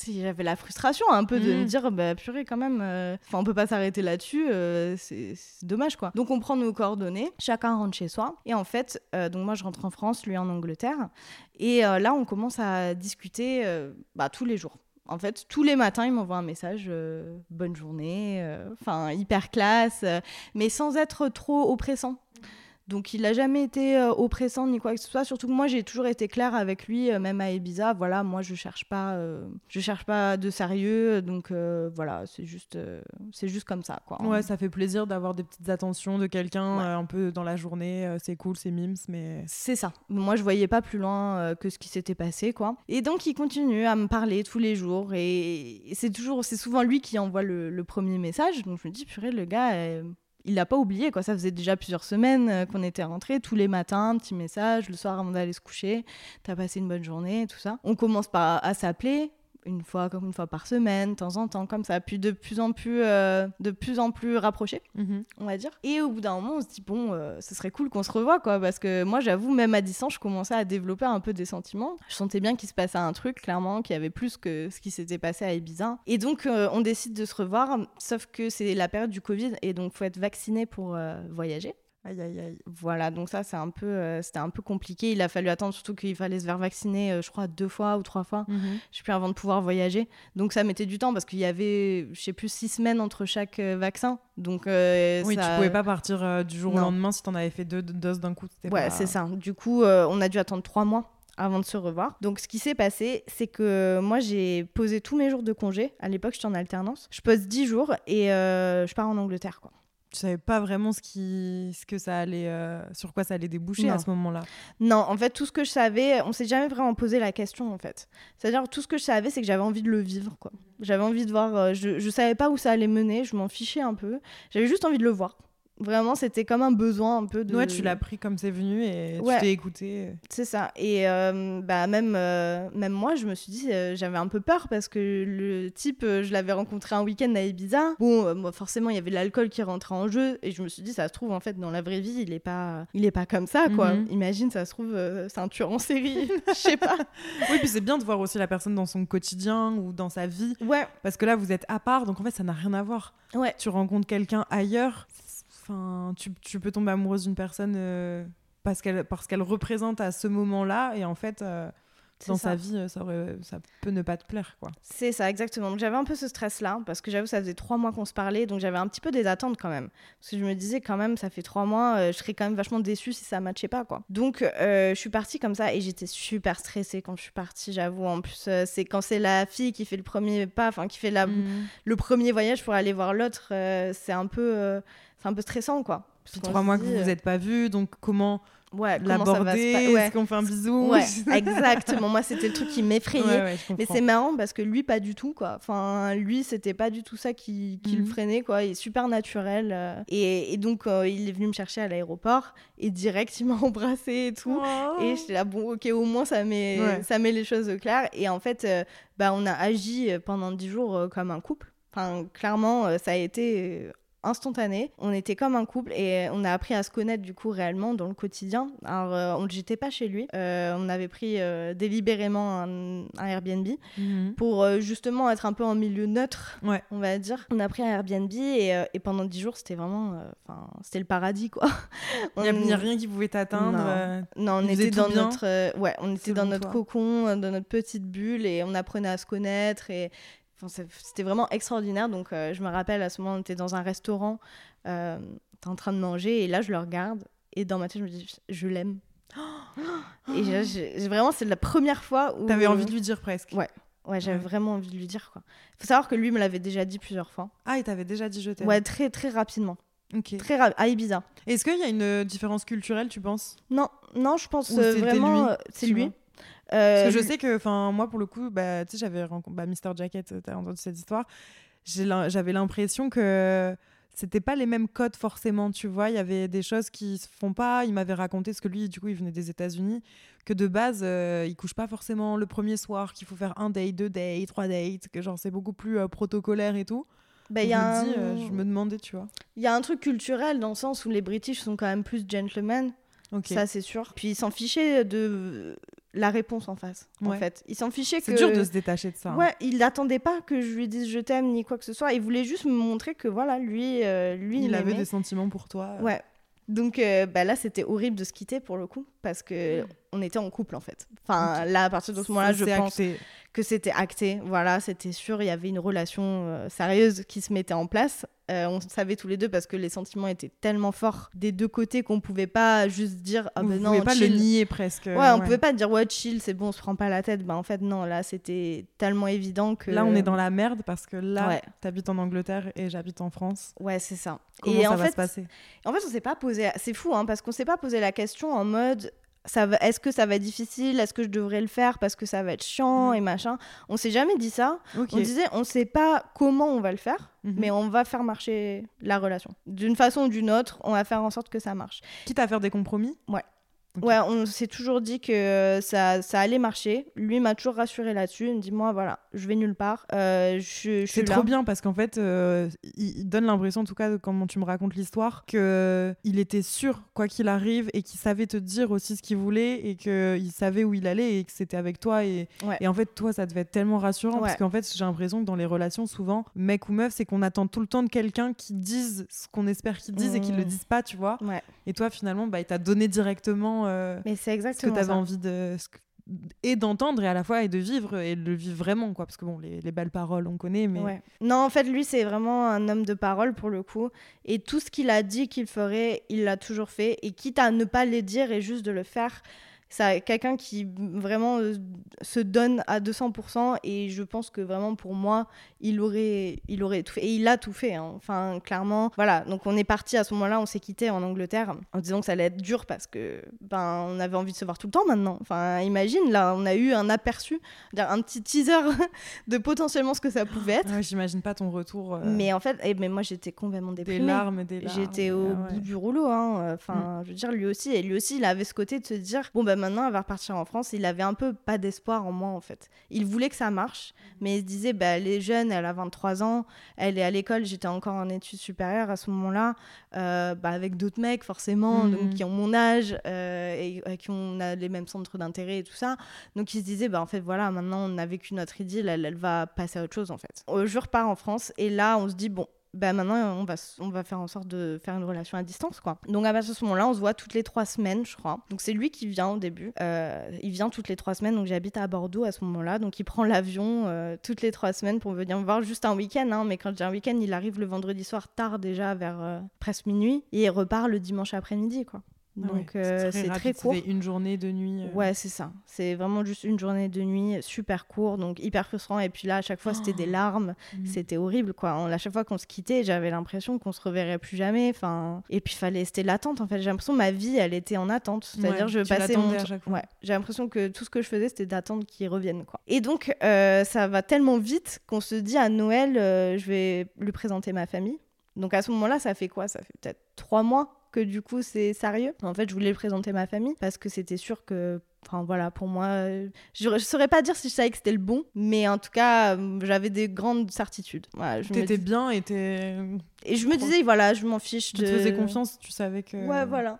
j'avais la frustration un peu de me dire bah purée quand même euh, enfin on peut pas s'arrêter là-dessus euh, c'est dommage quoi. Donc on prend nos coordonnées, chacun rentre chez soi et en fait euh, donc moi je rentre en France, lui en Angleterre et euh, là on commence à discuter euh, bah, tous les jours. En fait, tous les matins, il m'envoie un message euh, bonne journée, euh, enfin hyper classe, euh, mais sans être trop oppressant. Donc il n'a jamais été euh, oppressant ni quoi que ce soit. Surtout que moi j'ai toujours été claire avec lui, euh, même à Ibiza. Voilà, moi je cherche pas, euh, je cherche pas de sérieux. Donc voilà, c'est juste, c'est juste comme ça quoi. Ouais, ça fait plaisir d'avoir des petites attentions de quelqu'un Ouais. un peu dans la journée. c'est cool, c'est mimes, mais. C'est ça. Moi, je voyais pas plus loin que ce qui s'était passé, quoi. Et donc, il continue à me parler tous les jours. Et, et c'est toujours, c'est souvent lui qui envoie le, le premier message. Donc, je me dis, purée, le gars, il l'a pas oublié, quoi. Ça faisait déjà plusieurs semaines euh, qu'on était rentrés, tous les matins, petit message, le soir avant d'aller se coucher. T'as passé une bonne journée, tout ça. On commence par à s'appeler une fois comme une fois par semaine, de temps en temps, comme ça, puis de plus en plus, euh, de plus en plus rapprochés Mhm. on va dire. Et au bout d'un moment, on se dit, bon, euh, ce serait cool qu'on se revoie, quoi. Parce que moi, j'avoue, même à distance, je commençais à développer un peu des sentiments. Je sentais bien qu'il se passait un truc, clairement, qu'il y avait plus que ce qui s'était passé à Ibiza. Et donc, euh, on décide de se revoir, sauf que c'est la période du Covid, et donc, faut être vacciné pour voyager. Aïe, aïe, aïe. Voilà, donc ça, c'est un peu, euh, c'était un peu compliqué. Il a fallu attendre, surtout qu'il fallait se faire vacciner, euh, je crois, deux fois ou trois fois Mhm. je sais plus, avant de pouvoir voyager. Donc ça mettait du temps parce qu'il y avait, je sais plus, six semaines entre chaque euh, vaccin. Donc Oui, ça- tu pouvais pas partir du jour au lendemain si t'en avais fait deux doses d'un coup. Ouais, pas- c'est ça. Du coup, on a dû attendre trois mois avant de se revoir. Donc, ce qui s'est passé, c'est que moi, j'ai posé tous mes jours de congé. À l'époque, j'étais en alternance. Je pose 10 jours et je pars en Angleterre, quoi. Tu savais pas vraiment ce, qui... ce que ça allait, euh, sur quoi ça allait déboucher Non. à ce moment-là. Non, en fait, tout ce que je savais, on s'est jamais vraiment posé la question, en fait. C'est-à-dire, tout ce que je savais, c'est que j'avais envie de le vivre, quoi. J'avais envie de voir. euh, je, je savais pas où ça allait mener, je m'en fichais un peu. J'avais juste envie de le voir. Vraiment, c'était comme un besoin un peu de. Ouais, tu l'as pris comme c'est venu et Ouais. tu t'es écouté. C'est ça. Et euh, bah, même, euh, même moi, je me suis dit, euh, j'avais un peu peur parce que le type, je l'avais rencontré un week-end à Ibiza. Bon, moi, forcément, il y avait de l'alcool qui rentrait en jeu. Et je me suis dit, ça se trouve, en fait, dans la vraie vie, il est pas, il est pas comme ça, quoi. Mhm. Imagine, ça se trouve, c'est un tueur en série. Je sais pas. Oui, puis c'est bien de voir aussi la personne dans son quotidien ou dans sa vie. Ouais, Parce que là, vous êtes à part, donc en fait, ça n'a rien à voir. ouais. Tu rencontres quelqu'un ailleurs, tu, tu peux tomber amoureuse d'une personne euh, parce qu'elle parce représente à ce moment-là, et en fait, euh, dans ça. sa vie, euh, ça, aurait- ça peut ne pas te plaire, quoi. C'est ça, exactement. Donc j'avais un peu ce stress-là, parce que j'avoue, ça faisait trois mois qu'on se parlait, donc j'avais un petit peu des attentes quand même. Parce que je me disais quand même, ça fait trois mois, euh, je serais quand même vachement déçue si ça matchait pas, quoi. Donc euh, je suis partie comme ça, et j'étais super stressée quand je suis partie, j'avoue. En plus, euh, c'est quand c'est la fille qui fait le premier pas, enfin qui fait la, Mhm. le premier voyage pour aller voir l'autre, c'est un peu... c'est un peu stressant, quoi. Puis trois mois que vous vous êtes pas vus, donc comment Ouais, l'aborder ouais. Est-ce qu'on fait un bisou Ouais, exactement. Moi, c'était le truc qui m'effrayait. Ouais, Mais c'est marrant parce que lui, pas du tout, quoi. Enfin, lui, c'était pas du tout ça qui, qui le Mhm. freinait, quoi. Il est super naturel. euh. Et, et donc, euh, il est venu me chercher à l'aéroport et direct, il m'a embrassé et tout. Oh. Et j'étais là, bon, ok, au moins, ça met, ça met les choses au clair. Et en fait, euh, bah, on a agi pendant dix jours comme un couple. Enfin, clairement, ça a été instantané. On était comme un couple et on a appris à se connaître du coup réellement dans le quotidien. Alors, euh, on j'étais pas chez lui. Euh, on avait pris euh, délibérément un, un Airbnb Mhm. pour euh, justement être un peu en milieu neutre, Ouais. on va dire. On a pris un Airbnb et, et pendant dix jours, c'était vraiment, enfin, c'était le paradis quoi. Il n'y a, rien qui pouvait t'atteindre. Non. non, on était dans notre, ouais, on était dans notre toi. cocon, dans notre petite bulle, et on apprenait à se connaître. Et enfin, c'était vraiment extraordinaire. Donc, euh, je me rappelle à ce moment, on était dans un restaurant, euh, t'es en train de manger, et là, je le regarde, et dans ma tête, je me dis, je l'aime. et là, vraiment, c'est la première fois où. T'avais envie de lui dire presque. Ouais. Ouais, j'avais Ouais. vraiment envie de lui dire quoi. Faut savoir que lui me l'avait déjà dit plusieurs fois. Ah, il t'avait déjà dit je t'aime. Ouais, très très rapidement. Ok. Très ra- à Ibiza. Est-ce qu'il y a une euh, différence culturelle, tu penses? Non, non, je pense euh, vraiment euh, c'est lui. Euh, Parce que je lui- sais que, enfin, moi, pour le coup, bah, tu sais, j'avais rencontré bah, Mr. Jacket, euh, t'as entendu cette histoire. J'avais l'impression que c'était pas les mêmes codes forcément, tu vois. Il y avait des choses qui se font pas. Il m'avait raconté ce que lui, du coup, il venait des États-Unis, que de base, euh, il couche pas forcément le premier soir, qu'il faut faire un date, deux dates, trois dates, que genre c'est beaucoup plus euh, protocolaire et tout. Bah, y je, a me dis, un- euh, je me demandais, tu vois. Il y a un truc culturel dans le sens où les British sont quand même plus gentlemen, ça c'est sûr. Puis ils s'en fichaient de la réponse en face, en fait. Ils s'en fichaient que... C'est dur de se détacher de ça. hein. Ouais, il n'attendait pas que je lui dise je t'aime ni quoi que ce soit. Il voulait juste me montrer que voilà, lui, euh, lui Il avait des sentiments pour toi. Ouais. Donc euh, bah là, c'était horrible de se quitter pour le coup, parce que on était en couple en fait. Enfin, là, à partir de ce moment-là, je pense acté. que c'était acté. Voilà, c'était sûr, il y avait une relation euh, sérieuse qui se mettait en place. Euh, on savait tous les deux parce que les sentiments étaient tellement forts des deux côtés qu'on pouvait pas juste dire ah Vous ben pouvez non pas chill. le nier presque. Ouais, on pouvait pas dire ouais chill, c'est bon, on se prend pas la tête. Ben en fait non, là c'était tellement évident que Là, on est dans la merde parce que là, Ouais. t'habites en Angleterre et j'habite en France. Ouais, c'est ça. Comment et ça en va fait, se passer? En fait, on s'est pas posé. C'est fou, hein, parce qu'on s'est pas posé la question en mode. Va... Est-ce que ça va être difficile? Est-ce que je devrais le faire parce que ça va être chiant Mhm. et machin? On s'est jamais dit ça. Ok. On disait, on sait pas comment on va le faire, Mhm. mais on va faire marcher la relation. D'une façon ou d'une autre, on va faire en sorte que ça marche. Quitte à faire des compromis? Ouais, on s'est toujours dit que ça, ça allait marcher. Lui m'a toujours rassuré là-dessus. Il me dit, moi, voilà, je vais nulle part. Euh, je, je suis C'est trop bien parce qu'en fait, euh, il, donne l'impression, en tout cas, comment tu me racontes l'histoire, que il était sûr, quoi qu'il arrive, et qu'il savait te dire aussi ce qu'il voulait, et qu'il savait où il allait, et que c'était avec toi. Et, Ouais. et en fait, toi, ça devait être tellement rassurant Ouais. parce qu'en fait, j'ai l'impression que dans les relations, souvent, mec ou meuf, c'est qu'on attend tout le temps de quelqu'un qui dise ce qu'on espère qu'il dise et qu'il le Mhm. dise pas, tu vois. Ouais. Et toi, finalement, bah, il t'a donné directement euh, Mais c'est ce que tu avais envie de. et d'entendre et à la fois et de vivre et de le vivre vraiment quoi parce que bon les, les belles paroles on connaît mais Ouais. Non, en fait, lui, c'est vraiment un homme de parole pour le coup. Et tout ce qu'il a dit qu'il ferait, il l'a toujours fait. Et quitte à ne pas les dire et juste de le faire, c'est quelqu'un qui vraiment euh, se donne à 200%. Et je pense que vraiment pour moi, il aurait, il aurait tout fait. Et il a tout fait. hein. Enfin, clairement. Voilà. Donc on est parti à ce moment-là, on s'est quitté en Angleterre en disant que ça allait être dur parce que ben on avait envie de se voir tout le temps maintenant. Enfin, imagine là, on a eu un aperçu, un petit teaser de potentiellement ce que ça pouvait être. Ouais, j'imagine pas ton retour euh, Mais en fait, eh, mais moi j'étais complètement des déprimée. larmes et des larmes J'étais au Ah ouais. bout du rouleau. Hein. Mm. Enfin, je veux dire, lui aussi. Et lui aussi, il avait ce côté de se dire bon, ben maintenant, elle va repartir en France. Il avait un peu pas d'espoir en moi, en fait. Il voulait que ça marche, mais il se disait bah, elle est jeune, elle a 23 ans, elle est à l'école. J'étais encore en études supérieures à ce moment-là, euh, bah, avec d'autres mecs, forcément, Mhm. donc, qui ont mon âge euh, et avec qui on a les mêmes centres d'intérêt et tout ça. Donc, il se disait bah, en fait, voilà, maintenant, on a vécu notre idylle, elle, elle va passer à autre chose, en fait. Euh, Je repars en France et là, on se dit bon, bah maintenant on va, on va faire en sorte de faire une relation à distance quoi. Donc à partir de ce moment-là on se voit toutes les trois semaines je crois. Donc c'est lui qui vient au début. Euh, il vient toutes les trois semaines donc j'habite à Bordeaux à ce moment-là. Donc il prend l'avion euh, toutes les trois semaines pour venir me voir juste un week-end. hein. Mais quand j'ai un week-end il arrive le vendredi soir tard déjà vers euh, presque minuit et il repart le dimanche après-midi quoi. Ouais, Donc euh, c'est très rapide, court. une journée de nuit euh. Ouais, c'est ça. C'est vraiment juste une journée de nuit super court, donc hyper frustrant. Et puis là, à chaque fois, c'était des larmes. Mhm. C'était horrible, quoi. On- À chaque fois qu'on se quittait, j'avais l'impression qu'on se reverrait plus jamais. Enfin, et puis fallait, c'était l'attente. En fait, j'ai l'impression que ma vie, elle était en attente. C'est-à-dire, Ouais, je passais mon à chaque fois. Ouais, j'ai l'impression que tout ce que je faisais, c'était d'attendre qu'ils reviennent, quoi. Et donc, euh, ça va tellement vite qu'on se dit à Noël, euh, je vais lui présenter ma famille. Donc à ce moment-là, ça fait quoi? Ça fait peut-être trois mois que du coup c'est sérieux. En fait, je voulais présenter ma famille parce que c'était sûr que, enfin voilà, pour moi, je ne saurais pas dire si je savais que c'était le bon, mais en tout cas, j'avais des grandes certitudes. Voilà, je t'étais dis- bien et t'es- Et je me disais, voilà, je m'en fiche tu de... te faisais confiance tu savais que Ouais, voilà.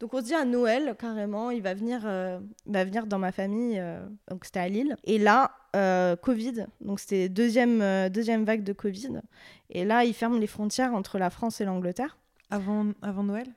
Donc on se dit à Noël, carrément, il va venir, euh, il va venir dans ma famille, euh, donc c'était à Lille. Et là, euh, Covid, donc c'était deuxième, deuxième vague de Covid. Et là, ils ferment les frontières entre la France et l'Angleterre avant avant Noël?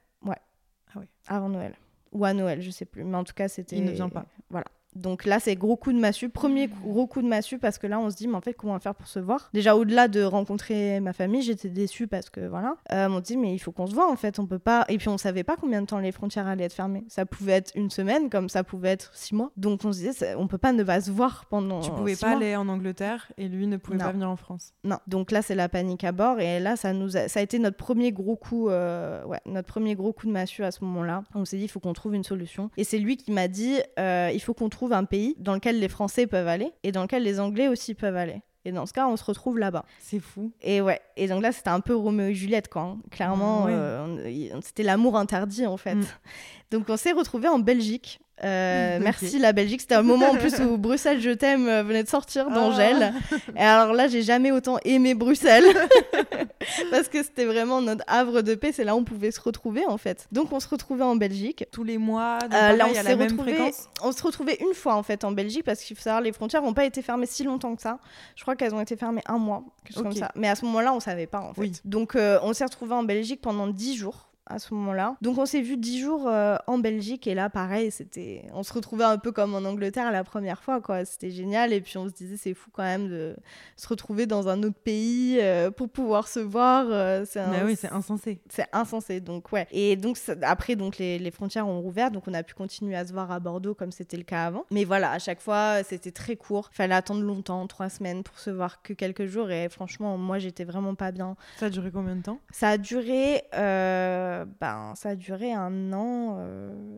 Avant Noël. Ou à Noël, je sais plus. Mais en tout cas, c'était... Il ne vient pas. Voilà. Donc là, c'est gros coup de massue. Premier gros coup de massue parce que là, on se dit, mais en fait, comment on va faire pour se voir? Déjà, au-delà de rencontrer ma famille, j'étais déçue parce que voilà. Euh, on se dit, mais il faut qu'on se voit en fait. On peut pas. Et puis, on savait pas combien de temps les frontières allaient être fermées. Ça pouvait être une semaine, comme ça pouvait être six mois. Donc, on se disait, on peut pas ne pas se voir pendant. tu pouvais six pas mois. aller en Angleterre et lui ne pouvait Non. pas venir en France Non. Donc là, c'est la panique à bord. Et là, ça, nous a... ça a été notre premier gros coup, euh, ouais, notre premier gros coup de massue à ce moment-là. On s'est dit, il faut qu'on trouve une solution. Et c'est lui qui m'a dit, euh, il faut qu'on trouve un pays dans lequel les Français peuvent aller et dans lequel les Anglais aussi peuvent aller. Et dans ce cas, on se retrouve là-bas. C'est fou. Et ouais. Et donc là, c'était un peu Roméo et Juliette, quoi. hein. Clairement, Ah ouais. euh, c'était l'amour interdit, en fait. Mm. Donc on s'est retrouvés en Belgique. Euh. Merci la Belgique. C'était un moment en plus où Bruxelles, je t'aime euh, venait de sortir Ah. d'Angèle. Et alors là, j'ai jamais autant aimé Bruxelles parce que c'était vraiment notre havre de paix. C'est là où on pouvait se retrouver en fait. Donc on se retrouvait en Belgique. Tous les mois, donc Euh, là, on s'est retrouvés. On se retrouvait une fois en fait en Belgique parce qu'il faut savoir les frontières n'ont pas été fermées si longtemps que ça. Je crois qu'elles ont été fermées un mois, quelque chose Ok. comme ça. Mais à ce moment-là, on savait pas en fait. Oui. Donc euh, on s'est retrouvés en Belgique pendant 10 jours à ce moment-là. Donc on s'est vu 10 jours euh, en Belgique et là pareil, c'était on se retrouvait un peu comme en Angleterre la première fois quoi, c'était génial et puis on se disait c'est fou quand même de se retrouver dans un autre pays euh, pour pouvoir se voir, euh, c'est un- Mais oui, c'est insensé. c'est insensé donc ouais. Et donc ça- après donc les, les frontières ont rouvert donc on a pu continuer à se voir à Bordeaux comme c'était le cas avant. Mais voilà à chaque fois c'était très court. Fallait attendre longtemps trois semaines pour se voir que quelques jours et franchement moi j'étais vraiment pas bien. Ça a duré combien de temps? Ça a duré euh, ben ça a duré un an euh,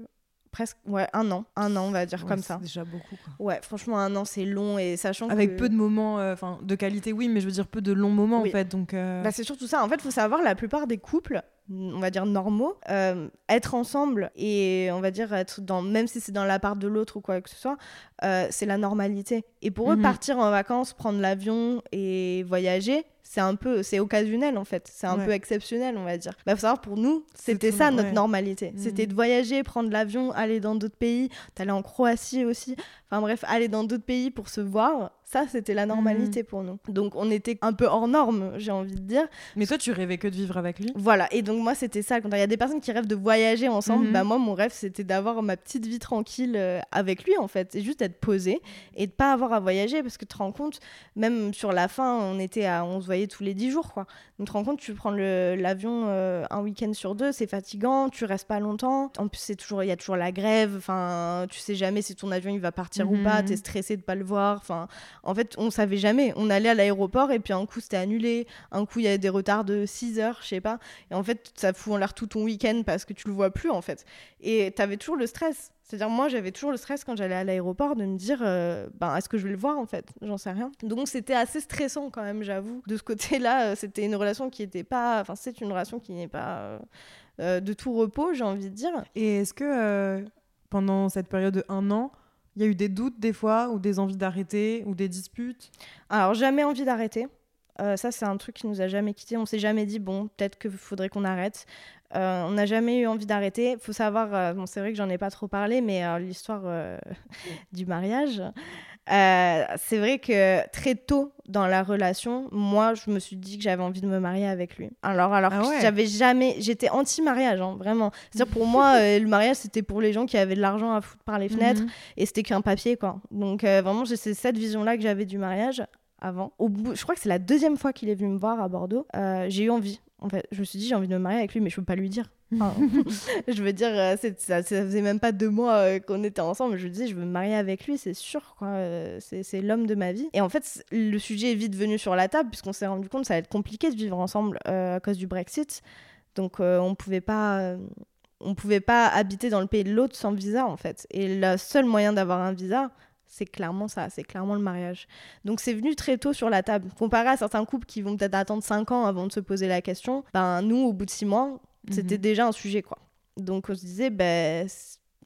presque ouais un an un an on va dire Ouais, comme c'est ça déjà beaucoup. quoi. ouais franchement un an c'est long et sachant Avec que... peu de moments, euh, enfin de qualité, oui, mais je veux dire peu de longs moments Oui. en fait. Donc, euh, Bah, c'est surtout ça. En fait, il faut savoir, la plupart des couples, on va dire normaux, euh, être ensemble et on va dire être dans, même si c'est dans l'appart de l'autre ou quoi que ce soit, euh, c'est la normalité. Et pour eux, Mhm. partir en vacances, prendre l'avion et voyager, c'est un peu, c'est occasionnel en fait. C'est un Ouais. peu exceptionnel, on va dire. Bah, faut savoir, pour nous, c'était ça no- notre ouais. normalité. C'était de voyager, prendre l'avion, aller dans d'autres pays. T'allais en Croatie aussi. Enfin bref, aller dans d'autres pays pour se voir. Ça, c'était la normalité pour nous. Donc, on était un peu hors norme, j'ai envie de dire. Mais toi, tu rêvais que de vivre avec lui? Voilà, et donc moi c'était ça. Quand il y a des personnes qui rêvent de voyager ensemble, Mhm. bah moi mon rêve c'était d'avoir ma petite vie tranquille euh, avec lui en fait, et juste d'être posé et de pas avoir à voyager parce que tu te rends compte, même sur la fin, on était à, on se voyait tous les 10 jours quoi. Donc tu te rends compte, tu prends l'avion euh, un week-end sur deux, c'est fatigant, tu restes pas longtemps. En plus c'est toujours, il y a toujours la grève, enfin tu sais jamais si ton avion il va partir ou pas, Mhm. t'es stressé de pas le voir. Enfin en fait on savait jamais. On allait à l'aéroport et puis un coup c'était annulé, un coup il y avait des retards de 6 heures, je sais pas. Et en fait, ça fout en l'air tout ton week-end parce que tu le vois plus, en fait. Et t'avais toujours le stress. C'est-à-dire, moi, j'avais toujours le stress quand j'allais à l'aéroport de me dire, euh, ben, est-ce que je vais le voir, en fait? J'en sais rien. Donc, c'était assez stressant, quand même, j'avoue. De ce côté-là, euh, c'était une relation qui n'était pas... Enfin, c'est une relation qui n'est pas euh, euh, de tout repos, j'ai envie de dire. Et est-ce que euh, pendant cette période de un an, il y a eu des doutes des fois, ou des envies d'arrêter, ou des disputes? Alors, jamais envie d'arrêter. Euh, ça, c'est un truc qui nous a jamais quittés. On s'est jamais dit, bon, peut-être qu'il faudrait qu'on arrête. Euh, on n'a jamais eu envie d'arrêter. faut savoir, euh, bon, c'est vrai que j'en ai pas trop parlé, mais l'histoire du mariage, euh, c'est vrai que très tôt dans la relation, moi, je me suis dit que j'avais envie de me marier avec lui. Alors, alors Ah que ouais. j'avais jamais, j'étais anti-mariage, hein, vraiment. C'est-à-dire pour moi, euh, le mariage, c'était pour les gens qui avaient de l'argent à foutre par les fenêtres Mhm. et c'était qu'un papier quoi. Donc euh, vraiment c'est cette vision là que j'avais du mariage avant. Au bout, je crois que c'est la deuxième fois qu'il est venu me voir à Bordeaux. J'ai eu envie. En fait, je me suis dit j'ai envie de me marier avec lui, mais je peux pas lui dire. Je veux dire, euh, ça, ça faisait même pas deux mois euh, qu'on était ensemble. Je lui disais je veux me marier avec lui, c'est sûr. Euh, c'est l'homme de ma vie. Et en fait le sujet est vite venu sur la table puisqu'on s'est rendu compte que ça allait être compliqué de vivre ensemble à cause du Brexit. Donc euh, on pouvait pas. euh, on pouvait pas habiter dans le pays de l'autre sans visa en fait. Et le seul moyen d'avoir un visa, c'est clairement ça, c'est clairement le mariage. Donc c'est venu très tôt sur la table. Comparé à certains couples qui vont peut-être attendre 5 ans avant de se poser la question, ben nous au bout de 6 mois, c'était Mhm. déjà un sujet quoi. Donc on se disait ben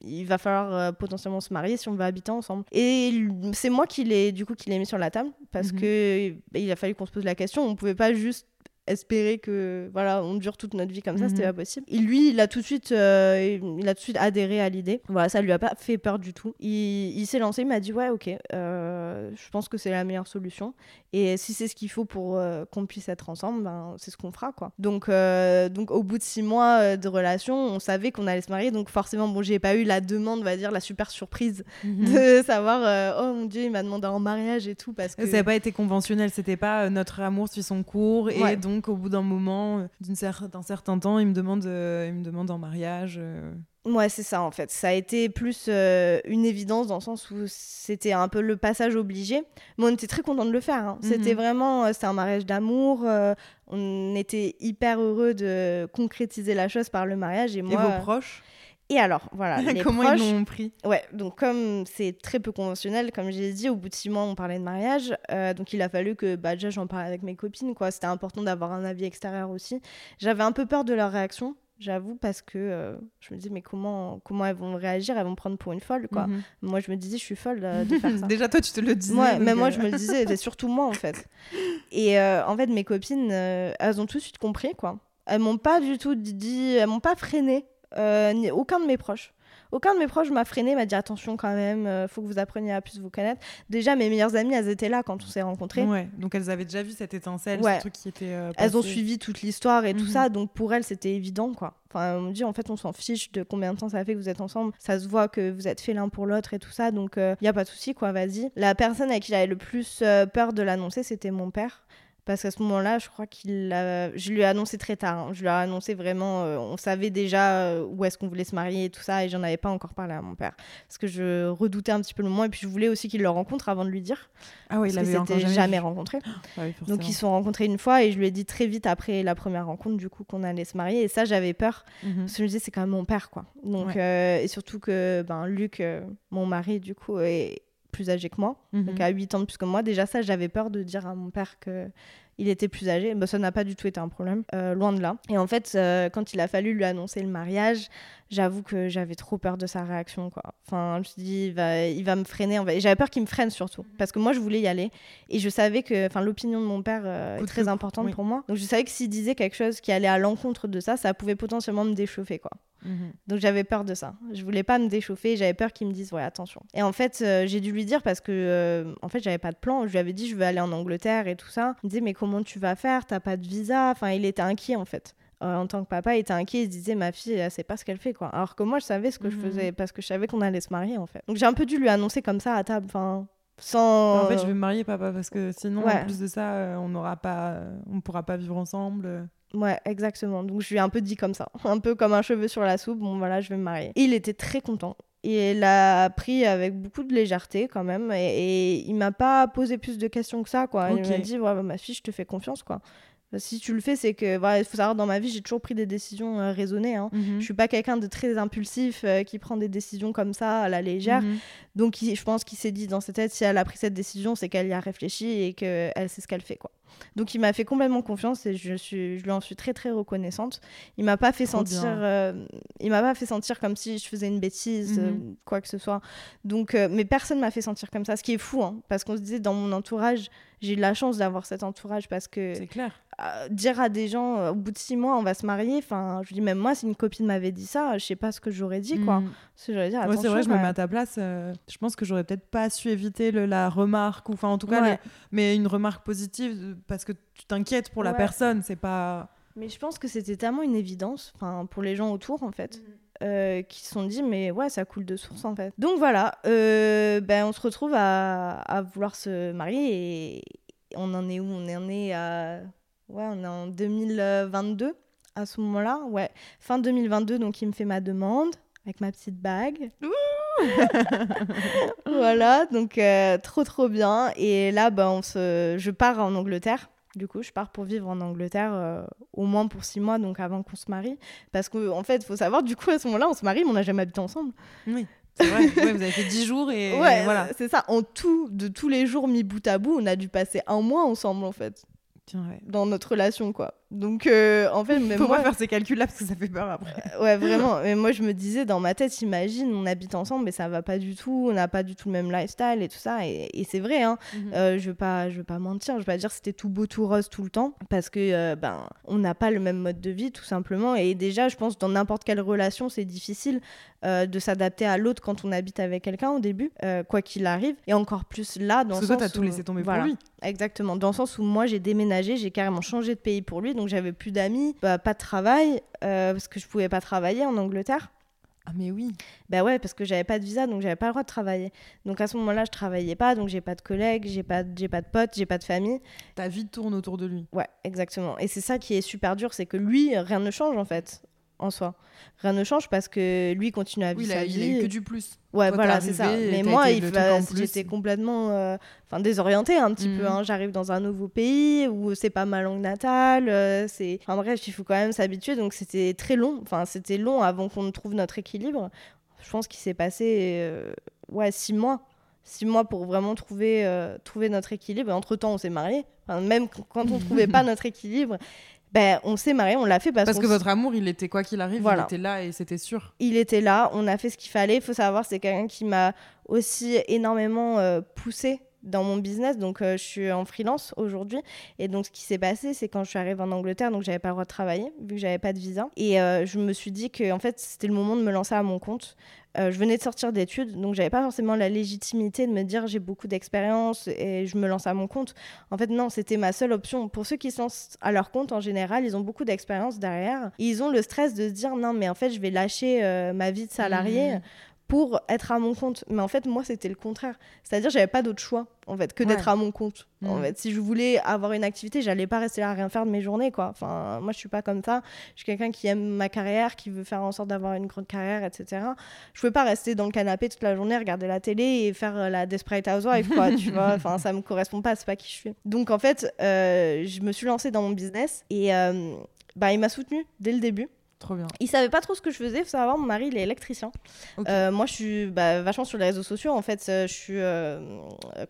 il va falloir euh, potentiellement se marier si on veut habiter ensemble. Et c'est moi qui l'ai du coup qui l'ai mis sur la table parce Mhm. que ben, il a fallu qu'on se pose la question, on pouvait pas juste espérer que voilà on dure toute notre vie comme ça Mhm. c'était pas possible et lui il a tout de suite euh, il a tout de suite adhéré à l'idée voilà ça lui a pas fait peur du tout il, il s'est lancé il m'a dit ouais ok euh, je pense que c'est la meilleure solution et si c'est ce qu'il faut pour euh, qu'on puisse être ensemble ben c'est ce qu'on fera quoi donc donc au bout de six mois de relation on savait qu'on allait se marier donc forcément bon j'ai pas eu la demande on va dire la super surprise Mhm. de savoir oh mon dieu il m'a demandé en mariage et tout parce que Ça n'a pas été conventionnel, c'était pas notre amour suit son cours et Ouais. donc au bout d'un moment, euh, cer- d'un certain temps, il me demande, euh, il me demande en mariage. euh. Ouais, c'est ça en fait. Ça a été plus euh, une évidence dans le sens où c'était un peu le passage obligé. Mais on était très contents de le faire. hein. C'était Mhm. vraiment, euh, c'était un mariage d'amour. on était hyper heureux de concrétiser la chose par le mariage. Et Et moi, vos proches? Et alors, voilà. les Comment proches, ils l'ont pris? Ouais, donc comme c'est très peu conventionnel, comme j'ai dit, au bout de six mois, on parlait de mariage. euh, donc il a fallu que bah, déjà j'en parle avec mes copines. quoi. C'était important d'avoir un avis extérieur aussi. J'avais un peu peur de leur réaction, j'avoue, parce que euh, je me disais, mais comment, comment elles vont réagir? Elles vont me prendre pour une folle, quoi. Mhm. Moi, je me disais, je suis folle euh, de faire ça. Déjà, toi, tu te le disais. Ouais, même moi, je me le disais, c'est surtout moi, en fait. Et en fait, mes copines, elles ont tout de suite compris, quoi. Elles m'ont pas du tout dit, elles m'ont pas freiné, euh, aucun de mes proches. Aucun de mes proches m'a freiné, m'a dit attention quand même, euh, faut que vous appreniez à plus vous connaître. Déjà, mes meilleures amies, elles étaient là quand on s'est rencontrés. Ouais, donc elles avaient déjà vu cette étincelle, Ouais. ce truc qui était. euh, Elles ont suivi toute l'histoire et tout Mhm. ça, donc pour elles, c'était évident, quoi. Enfin, on me dit, en fait, on s'en fiche de combien de temps ça fait que vous êtes ensemble. Ça se voit que vous êtes fait l'un pour l'autre et tout ça, donc il n'y a pas de souci, quoi, vas-y. La personne à qui j'avais le plus euh, peur de l'annoncer, c'était mon père. Parce qu'à ce moment-là, je crois qu'il l'a... Je lui ai annoncé très tard. hein. Je lui ai annoncé vraiment... euh, on savait déjà euh, où est-ce qu'on voulait se marier et tout ça. Et j'en avais pas encore parlé à mon père. Parce que je redoutais un petit peu le moment. Et puis je voulais aussi qu'il le rencontre avant de lui dire. Ah parce il l'avait jamais, jamais rencontré. Ah oui, Donc ils se sont rencontrés une fois et je lui ai dit très vite après la première rencontre du coup qu'on allait se marier et ça j'avais peur Mhm. parce que je me disais c'est quand même mon père quoi. Donc Ouais. euh, et surtout que ben Luc euh, mon mari du coup est plus âgé que moi Mhm. donc à 8 ans de plus que moi déjà ça j'avais peur de dire à mon père que il était plus âgé, bah, ça n'a pas du tout été un problème, euh, loin de là. Et en fait, euh, quand il a fallu lui annoncer le mariage, j'avoue que j'avais trop peur de sa réaction. Quoi. Enfin, je me dit, il va, il va me freiner. J'avais peur qu'il me freine surtout, parce que moi, je voulais y aller. Et je savais que enfin, l'opinion de mon père euh, est très importante oui. pour moi. Donc je savais que s'il disait quelque chose qui allait à l'encontre de ça, ça pouvait potentiellement me déchauffer. quoi. Mhm. Donc j'avais peur de ça. Je voulais pas me déchauffer, j'avais peur qu'il me dise ouais attention. Et en fait euh, j'ai dû lui dire parce que euh, en fait j'avais pas de plan. Je lui avais dit je veux aller en Angleterre et tout ça. Il me disait mais comment tu vas faire? T'as pas de visa. Enfin il était inquiet en fait. Euh, en tant que papa, il était inquiet, il se disait ma fille, elle sait pas ce qu'elle fait quoi. Alors que moi je savais ce que je Mhm. faisais parce que je savais qu'on allait se marier en fait. Donc j'ai un peu dû lui annoncer comme ça à table, enfin sans. En fait, je vais me marier, papa, parce que sinon, Ouais. en plus de ça, euh, on n'aura pas, euh, on pourra pas vivre ensemble. Ouais, exactement. Donc je lui ai un peu dit comme ça, un peu comme un cheveu sur la soupe. Bon voilà, je vais me marier. Et il était très content. Et il l'a pris avec beaucoup de légèreté quand même. Et, et il m'a pas posé plus de questions que ça, quoi. Il m'a dit, ouais, bah, ma fille, je te fais confiance, quoi. Si tu le fais, c'est que, voilà, il faut savoir, dans ma vie, j'ai toujours pris des décisions euh, raisonnées. Hein. Mhm. Je suis pas quelqu'un de très impulsif euh, qui prend des décisions comme ça à la légère. Mhm. Donc, il- je pense qu'il s'est dit dans sa tête, si elle a pris cette décision, c'est qu'elle y a réfléchi et qu'elle sait ce qu'elle fait, quoi. Donc, il m'a fait complètement confiance et je, suis, je lui en suis très, très reconnaissante. Il m'a pas fait Trop sentir, euh, il m'a pas fait sentir comme si je faisais une bêtise, Mhm. quoi que ce soit. Donc, mais personne m'a fait sentir comme ça, ce qui est fou, hein, parce qu'on se disait dans mon entourage, j'ai eu de la chance d'avoir cet entourage parce que C'est clair. euh, dire à des gens euh, au bout de six mois on va se marier, enfin, je dis même moi, si une copine m'avait dit ça, je sais pas ce que j'aurais dit, quoi. Parce que j'aurais dit, Ouais, attention. c'est vrai, je me quand mets à ta place. euh, je pense que j'aurais peut-être pas su éviter le- la remarque, ou enfin, en tout cas, Ouais. le- mais une remarque positive, parce que tu t'inquiètes pour la Ouais. personne, c'est pas. Mais je pense que c'était tellement une évidence, enfin pour les gens autour en fait, euh, qui se sont dit mais ouais ça coule de source en fait. Donc voilà, euh, ben on se retrouve à, à vouloir se marier et on en est où? On en est à ouais on est en 2022 à ce moment-là, ouais fin 2022 donc il me fait ma demande avec ma petite bague. voilà donc euh, trop trop bien et là ben on se, je pars en Angleterre. Du coup, je pars pour vivre en Angleterre euh, au moins pour six mois, donc avant qu'on se marie. Parce qu'en en fait, il faut savoir, du coup, à ce moment-là, on se marie, mais on n'a jamais habité ensemble. Oui. C'est vrai. Ouais, vous avez fait 10 jours et ouais, voilà. c'est ça. En tout, de tous les jours mis bout à bout, on a dû passer un mois ensemble, en fait, Tiens, ouais. dans notre relation, quoi. Donc, euh, en fait, même Faut moi, pas faire ces calculs-là parce que ça fait peur après. ouais, vraiment. Mais moi, je me disais dans ma tête, imagine, on habite ensemble, mais ça va pas du tout. On n'a pas du tout le même lifestyle et tout ça. Et, et c'est vrai, hein. Euh, je veux pas, je veux pas mentir. Je veux pas dire que c'était tout beau, tout rose tout le temps, parce que euh, ben, on n'a pas le même mode de vie, tout simplement. Et déjà, je pense dans n'importe quelle relation, c'est difficile euh, de s'adapter à l'autre quand on habite avec quelqu'un au début, euh, quoi qu'il arrive. Et encore plus là, dans Parce le que toi, sens t'as tout où- laissé tomber voilà. pour lui. Exactement, dans le sens où moi j'ai déménagé, j'ai carrément changé de pays pour lui, donc j'avais plus d'amis, bah, pas de travail, euh, parce que je pouvais pas travailler en Angleterre. Ah, mais oui. Bah ouais, parce que j'avais pas de visa, donc j'avais pas le droit de travailler. Donc à ce moment-là, je travaillais pas, donc j'ai pas de collègues, j'ai pas, j'ai pas de potes, j'ai pas de famille. Ta vie tourne autour de lui. Ouais, exactement. Et c'est ça qui est super dur, c'est que lui, rien ne change en fait. En soi. Rien ne change parce que lui continue à Oui, vivre il a, sa il a vie. eu que du plus. Ouais, Toi, voilà, c'est ça. Mais moi, il j'étais complètement euh, enfin, désorientée un petit peu. Mhm. hein. J'arrive dans un nouveau pays où c'est pas ma langue natale. euh, c'est... Enfin bref, il faut quand même s'habituer. Donc c'était très long. Enfin, c'était long avant qu'on trouve notre équilibre. Je pense qu'il s'est passé euh, ouais, six mois. Six mois pour vraiment trouver, euh, trouver notre équilibre. Et entre-temps, on s'est mariés. Enfin, même qu- quand on trouvait pas notre équilibre, ben, on s'est mariés. On l'a fait parce, Parce que votre amour, il était quoi qu'il arrive, Voilà. il était là et c'était sûr. il était là, on a fait ce qu'il fallait. Il faut savoir, c'est quelqu'un qui m'a aussi énormément euh, poussé dans mon business. Donc, euh, je suis en freelance aujourd'hui. Et donc, ce qui s'est passé, c'est quand je suis arrivée en Angleterre, donc j'avais pas le droit de travailler, vu que j'avais pas de visa. Et euh, je me suis dit que, en fait, c'était le moment de me lancer à mon compte. Euh, je venais de sortir d'études, donc j'avais pas forcément la légitimité de me dire j'ai beaucoup d'expérience et je me lance à mon compte. En fait, non, c'était ma seule option. Pour ceux qui se lancent à leur compte, en général, ils ont beaucoup d'expérience derrière. Ils ont le stress de se dire non, mais en fait, je vais lâcher ma vie de salarié Mhm. Pour être à mon compte. Mais en fait, moi, c'était le contraire. C'est-à-dire, j'avais pas d'autre choix, en fait, que Ouais. d'être à mon compte. En Mhm. fait, si je voulais avoir une activité, j'allais pas rester là à rien faire de mes journées, quoi. Enfin, moi, je suis pas comme ça. Je suis quelqu'un qui aime ma carrière, qui veut faire en sorte d'avoir une grande carrière, etc. Je pouvais pas rester dans le canapé toute la journée, regarder la télé et faire euh, la Desperate Housewife, quoi, tu vois. Enfin, ça me correspond pas, c'est pas qui je suis. Donc, en fait, euh, je me suis lancée dans mon business et euh, bah, il m'a soutenue dès le début. Trop bien. Il savait pas trop ce que je faisais. Faut savoir, mon mari, il est électricien. Euh, moi, je suis bah, vachement sur les réseaux sociaux. En fait, euh, je suis euh,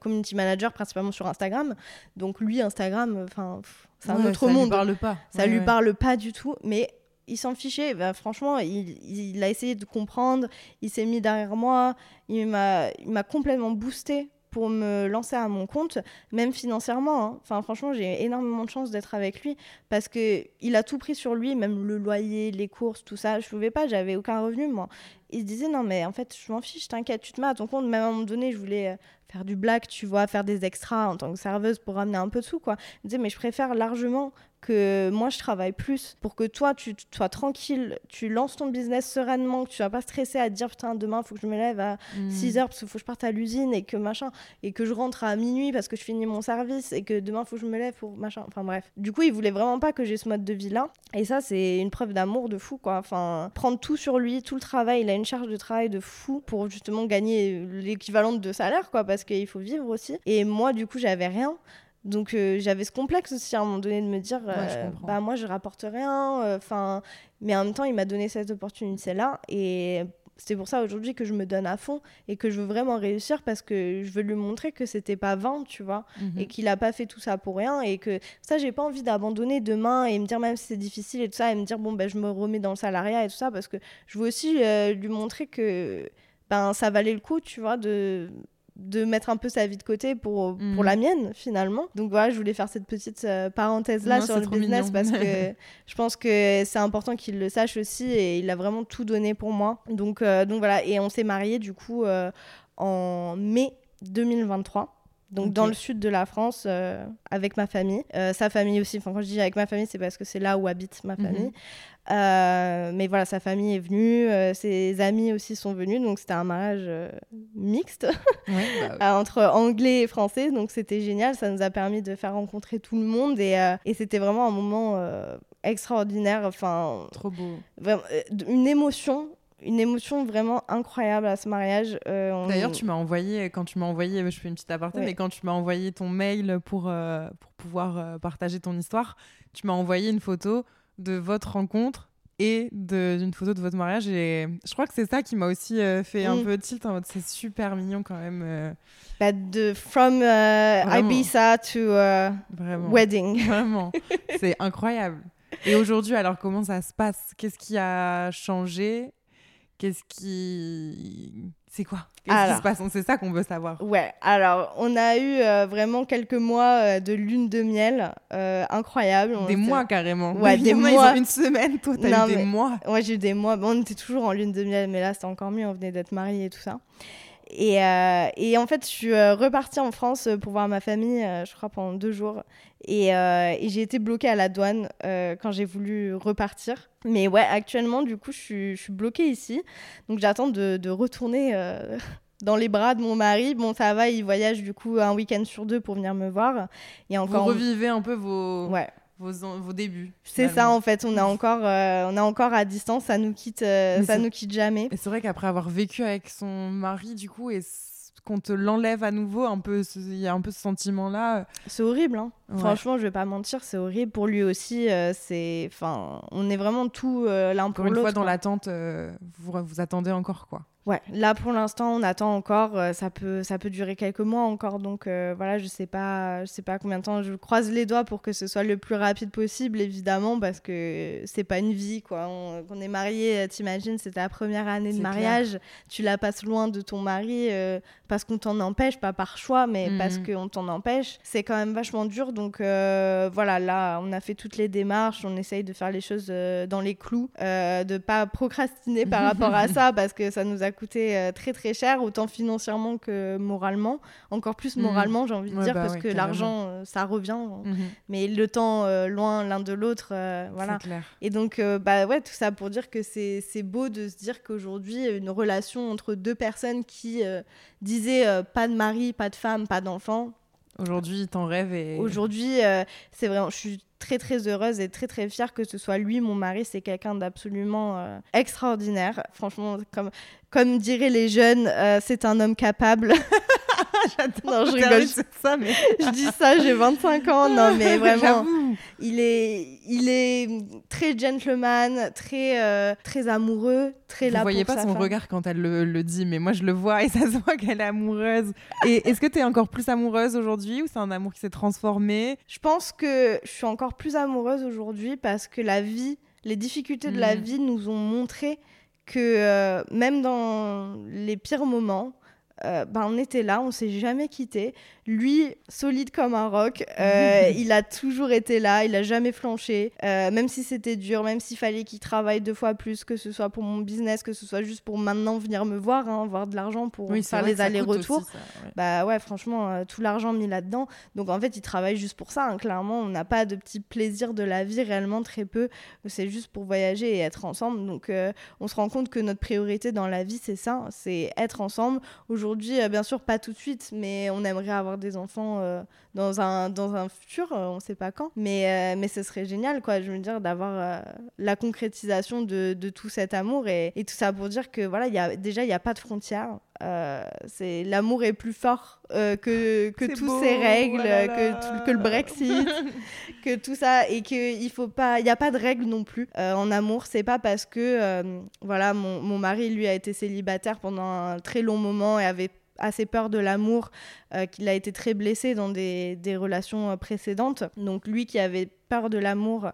community manager principalement sur Instagram. Donc, lui, Instagram, enfin, c'est un Ouais, autre ça monde. Lui parle pas. Ça Ouais, lui ouais. parle pas du tout. Mais il s'en fichait. Bah, franchement, il, il a essayé de comprendre. Il s'est mis derrière moi. Il m'a il m'a complètement boosté pour me lancer à mon compte, même financièrement. hein. Enfin, franchement, j'ai énormément de chance d'être avec lui parce que il a tout pris sur lui, même le loyer, les courses, tout ça. Je pouvais pas, j'avais aucun revenu, moi. Il se disait, non, mais en fait, je m'en fiche, t'inquiète, tu te mets à ton compte. Même à un moment donné, je voulais euh, faire du black, tu vois, faire des extras en tant que serveuse pour ramener un peu de sous, quoi. Il disait, mais je préfère largement que moi je travaille plus pour que toi tu sois tranquille, tu lances ton business sereinement, que tu sois pas stressé à te dire putain demain faut que je me lève à Mhm. 6 heures parce qu'il faut que je parte à l'usine et que machin et que je rentre à minuit parce que je finis mon service et que demain faut que je me lève pour machin enfin bref du coup il voulait vraiment pas que j'ai ce mode de vie là et ça c'est une preuve d'amour de fou quoi enfin prendre tout sur lui tout le travail il a une charge de travail de fou pour justement gagner l'équivalent de salaire quoi parce qu'il faut vivre aussi. Et moi du coup j'avais rien. Donc euh, j'avais ce complexe aussi à un moment donné de me dire euh, bah moi je rapporte rien enfin mais en même temps il m'a donné cette opportunité là et c'est pour ça aujourd'hui que je me donne à fond et que je veux vraiment réussir parce que je veux lui montrer que c'était pas vain, tu vois, Mhm. et qu'il a pas fait tout ça pour rien et que ça j'ai pas envie d'abandonner demain et me dire même si c'est difficile et tout ça et me dire bon ben je me remets dans le salariat et tout ça parce que je veux aussi euh, lui montrer que ben ça valait le coup, tu vois, de de mettre un peu sa vie de côté pour, pour Mhm. la mienne finalement. Donc voilà, je voulais faire cette petite euh, parenthèse là Non, sur le business mignon. parce que je pense que c'est important qu'il le sache aussi et il a vraiment tout donné pour moi. Donc, euh, donc voilà, et on s'est mariés du coup euh, en mai 2023. Donc dans le sud de la France euh, avec ma famille, Euh, sa famille aussi. Enfin quand je dis avec ma famille, c'est parce que c'est là où habite ma Mhm. famille. Euh, mais voilà, sa famille est venue, ses amis aussi sont venus, donc c'était un mariage mixte Ouais, bah, entre anglais et français, donc c'était génial. Ça nous a permis de faire rencontrer tout le monde et, et c'était vraiment un moment extraordinaire. Enfin, trop beau. vraiment, une émotion, une émotion vraiment incroyable à ce mariage. Euh, on- D'ailleurs, tu m'as envoyé, quand tu m'as envoyé, je fais une petite aparté, mais quand tu m'as envoyé ton mail pour, euh, pour pouvoir euh, partager ton histoire, tu m'as envoyé une photo de votre rencontre et d'une photo de votre mariage. Et je crois que c'est ça qui m'a aussi euh, fait un Mm. peu tilt en mode c'est super mignon quand même. euh, bah, de from euh. Ibiza to euh, vraiment. wedding. Vraiment. c'est incroyable. Et aujourd'hui, alors comment ça se passe? Qu'est-ce qui a changé? Qu'est-ce qui. C'est quoi? Qu'est-ce qui se passe? C'est ça qu'on veut savoir. Ouais, alors on a eu euh, vraiment quelques mois euh, de lune de miel euh, incroyable. On Des mois carrément. Ouais, des mois. Ils ont une semaine, toi, t'as eu des mais- mois. Ouais, j'ai eu des mois. Bon, on était toujours en lune de miel, mais là, c'était encore mieux. On venait d'être mariés et tout ça. Et, euh, et en fait, je suis euh, repartie en France euh, pour voir ma famille, je crois, pendant deux jours. Et, euh, et j'ai été bloquée à la douane euh, quand j'ai voulu repartir. Mais ouais, actuellement, du coup, je suis, je suis bloquée ici. Donc, j'attends de, de retourner dans les bras de mon mari. Bon, ça va, il voyage du coup un week-end sur deux pour venir me voir. Y a Vous encore. revivez un peu vos, Ouais. Vos, vos débuts. C'est ça en fait, on est encore, on est encore à distance, ça nous quitte, ça nous quitte jamais. Et c'est vrai qu'après avoir vécu avec son mari, du coup, et qu'on te l'enlève à nouveau, un peu, il y a un peu ce sentiment-là. C'est horrible, hein. Franchement, je vais pas mentir, c'est horrible pour lui aussi. Euh, c'est, enfin, on est vraiment tout euh, l'un pour l'autre. Une fois dans l'attente, euh, vous, vous attendez encore quoi Ouais, là pour l'instant on attend encore, euh, ça peut ça peut durer quelques mois encore, donc euh, voilà je sais pas je sais pas combien de temps. Je croise les doigts pour que ce soit le plus rapide possible évidemment parce que c'est pas une vie quoi. On, on est marié, euh, t'imagines c'est ta première année de mariage, tu la passes loin de ton mari parce qu'on t'en empêche, pas par choix mais parce mhm. qu'on t'en empêche. C'est quand même vachement dur donc voilà là on a fait toutes les démarches, on essaye de faire les choses dans les clous, de pas procrastiner par rapport à ça parce que ça nous a coûté euh, très très cher, autant financièrement que moralement. Encore plus mhm. moralement, j'ai envie de dire, bah parce que l'argent, euh, ça revient. Mhm. Mais le temps euh, loin l'un de l'autre, voilà. Et donc, bah ouais, tout ça pour dire que c'est beau de se dire qu'aujourd'hui, une relation entre deux personnes qui disaient pas de mari, pas de femme, pas d'enfant, Aujourd'hui, t'en rêves et... Aujourd'hui, c'est vraiment, je suis très très heureuse et très très fière que ce soit lui, mon mari. C'est quelqu'un d'absolument euh, extraordinaire. Franchement, comme, comme diraient les jeunes, euh, c'est un homme capable. non, je rigole. ça, mais... je dis ça, j'ai 25 ans. Non, mais vraiment, il est, il est très gentleman, très, euh, très amoureux, très Vous là voyez pas son regard quand elle le, dit, mais moi je le vois et ça se voit qu'elle est amoureuse. Et est-ce que tu es encore plus amoureuse aujourd'hui ou c'est un amour qui s'est transformé? Je pense que je suis encore plus amoureuse aujourd'hui parce que la vie, les difficultés de la hmm. vie nous ont montré que euh, même dans les pires moments, euh, ben, on était là, on s'est jamais quitté. Lui, solide comme un roc, euh, il a toujours été là, il a jamais flanché, euh, même si c'était dur, même s'il fallait qu'il travaille deux fois plus, que ce soit pour mon business, que ce soit juste pour maintenant venir me voir, hein, avoir de l'argent pour faire les allers-retours. Bah ouais, franchement, tout l'argent mis là-dedans. Donc en fait, il travaille juste pour ça. Hein. Clairement, on n'a pas de petits plaisirs de la vie, réellement très peu. C'est juste pour voyager et être ensemble. Donc on se rend compte que notre priorité dans la vie, c'est ça, c'est être ensemble. Aujourd'hui, aujourd'hui, euh, bien sûr, pas tout de suite, mais on aimerait avoir des enfants euh, dans, un, dans un futur, euh, on ne sait pas quand. Mais, mais ce serait génial, quoi, je veux dire, d'avoir la concrétisation de, de, tout cet amour et, tout ça pour dire que, voilà, y a, déjà, il n'y a pas de frontières. C'est l'amour est plus fort que, que toutes ces règles, que, que, le Brexit, que tout ça, et qu'il faut pas, il n'y a pas de règles non plus en amour. C'est pas parce que, voilà, mon, mon, mari lui a été célibataire pendant un très long moment et avait assez peur de l'amour, euh, qu'il a été très blessé dans des, des, relations euh, précédentes. Donc lui qui avait peur de l'amour,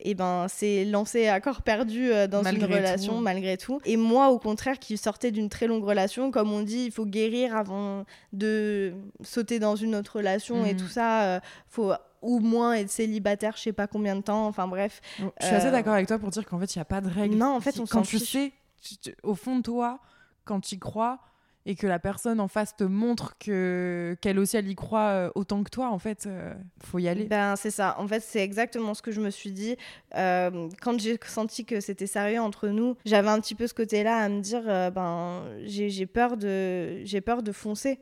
et eh ben s'est lancé à corps perdu euh, dans une relation malgré tout. Et moi au contraire qui sortais d'une très longue relation, comme on dit, il faut guérir avant de sauter dans une autre relation et tout ça. faut au moins être célibataire, je sais pas combien de temps. Enfin bref. Je suis assez d'accord avec toi pour dire qu'en fait il y a pas de règles. Non, en fait on quand tu sais, au fond de toi, quand tu y crois et que la personne en face te montre que qu'elle aussi elle y croit euh, autant que toi en fait euh, faut y aller. Ben c'est ça. En fait c'est exactement ce que je me suis dit euh, quand j'ai senti que c'était sérieux entre nous j'avais un petit peu ce côté là à me dire ben j'ai peur de j'ai peur de foncer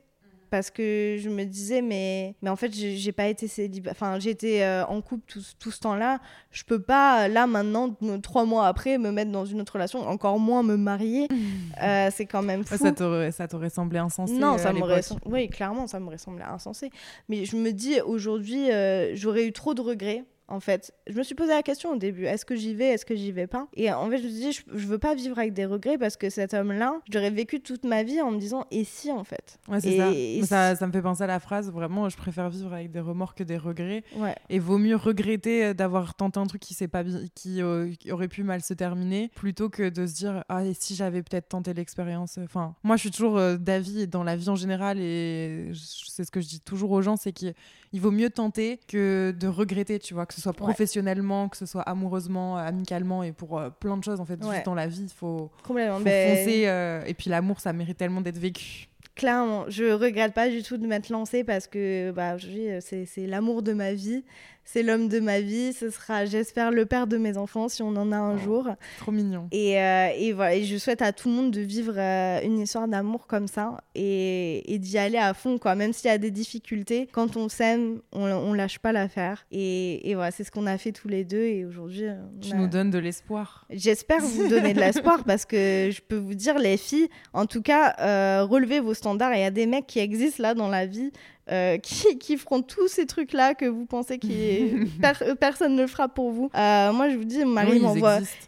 parce que je me disais mais mais en fait j'ai pas été célibataire enfin j'étais euh, en couple tout, tout ce temps-là. Je peux pas là maintenant trois mois après me mettre dans une autre relation encore moins me marier. Euh, c'est quand même fou. ça t'aurait ça t'aurait semblé insensé non ça m'aurait oui clairement ça m'aurait semblé insensé. Mais je me dis aujourd'hui euh, j'aurais eu trop de regrets en fait. Je me suis posé la question au début, est-ce que j'y vais, est-ce que j'y vais pas? Et en fait, je me suis dit, je, veux pas vivre avec des regrets parce que cet homme-là, j'aurais vécu toute ma vie en me disant, et si en fait? Ouais, c'est ça. ça. me fait penser à la phrase, vraiment, je préfère vivre avec des remords que des regrets. Ouais. Et vaut mieux regretter euh, d'avoir tenté un truc qui, pas qui, euh, qui, aurait pu mal se terminer, plutôt que de se dire, ah, et si j'avais peut-être tenté l'expérience? Enfin, moi, je suis toujours euh, d'avis dans la vie en général, et c'est ce que je dis toujours aux gens, c'est qu'il vaut mieux tenter que de regretter, tu vois, que ce soit professionnellement, que ce soit amoureusement, amicalement et pour euh, plein de choses en fait. Juste dans la vie, il faut, faut foncer. Euh, et puis l'amour, ça mérite tellement d'être vécu. Clairement, je regrette pas du tout de m'être lancée parce que bah, c'est l'amour de ma vie. C'est l'homme de ma vie, ce sera, j'espère, le père de mes enfants si on en a un Oh. jour. Trop mignon. Et, euh, et voilà, et je souhaite à tout le monde de vivre euh, une histoire d'amour comme ça et, et d'y aller à fond, quoi. Même s'il y a des difficultés, quand on s'aime, on, on lâche pas l'affaire. Et, et voilà, c'est ce qu'on a fait tous les deux. Et aujourd'hui, euh, Tu a- nous donnes de l'espoir. J'espère vous donner de l'espoir parce que je peux vous dire, les filles, en tout cas, euh, relevez vos standards. Il y a des mecs qui existent là dans la vie euh, qui, qui feront tous ces trucs-là que vous pensez que personne ne le fera pour vous. Euh, moi, je vous dis, mon mari Oui.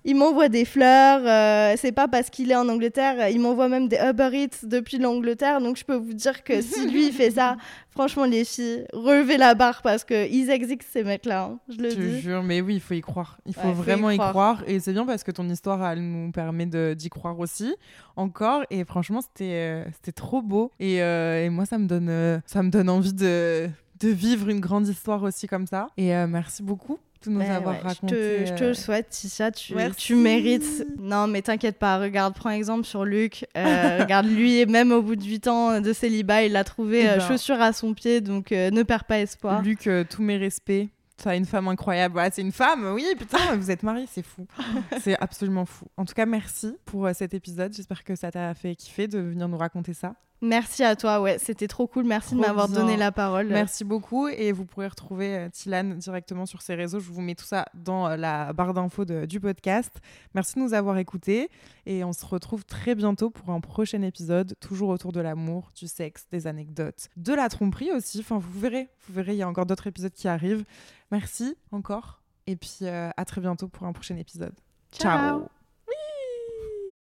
Il m'envoie des fleurs, euh, c'est pas parce qu'il est en Angleterre, il m'envoie même des Uber Eats depuis l'Angleterre, donc je peux vous dire que si lui il fait ça, franchement les filles, relevez la barre parce que ils existent ces mecs-là, hein, je le Je dis. jure, mais oui, il faut y croire. Il faut Ouais, faut y vraiment y croire. Et c'est bien parce que ton histoire, elle nous permet d'y croire aussi, encore. Et franchement, c'était euh, c'était trop beau. Et, euh, et moi, ça me donne, euh, ça me donne envie de, de vivre une grande histoire aussi comme ça. Et euh, merci beaucoup de nous Ouais, avoir ouais, je raconté. te, je te euh, le souhaite, Tisha, tu, tu mérites. Non, mais t'inquiète pas, regarde, prends exemple sur Luc. euh, regarde, lui, même au bout de 8 ans de célibat, il a trouvé Eh ben. chaussure à son pied, donc euh, ne perds pas espoir. Luc, euh, tous mes respects. T'as une femme incroyable. Ouais, c'est une femme, oui, putain, vous êtes mariés, c'est fou. c'est absolument fou. En tout cas, merci pour cet épisode. J'espère que ça t'a fait kiffer de venir nous raconter ça. Merci à toi, ouais, c'était trop cool. Merci Trop de m'avoir donné la parole. Merci beaucoup et vous pourrez retrouver euh, Tilane directement sur ses réseaux. Je vous mets tout ça dans euh, la barre d'infos du podcast. Merci de nous avoir écoutés et on se retrouve très bientôt pour un prochain épisode, toujours autour de l'amour, du sexe, des anecdotes, de la tromperie aussi. Enfin, vous verrez, vous verrez, il y a encore d'autres épisodes qui arrivent. Merci encore et puis euh, à très bientôt pour un prochain épisode. Ciao. Ciao.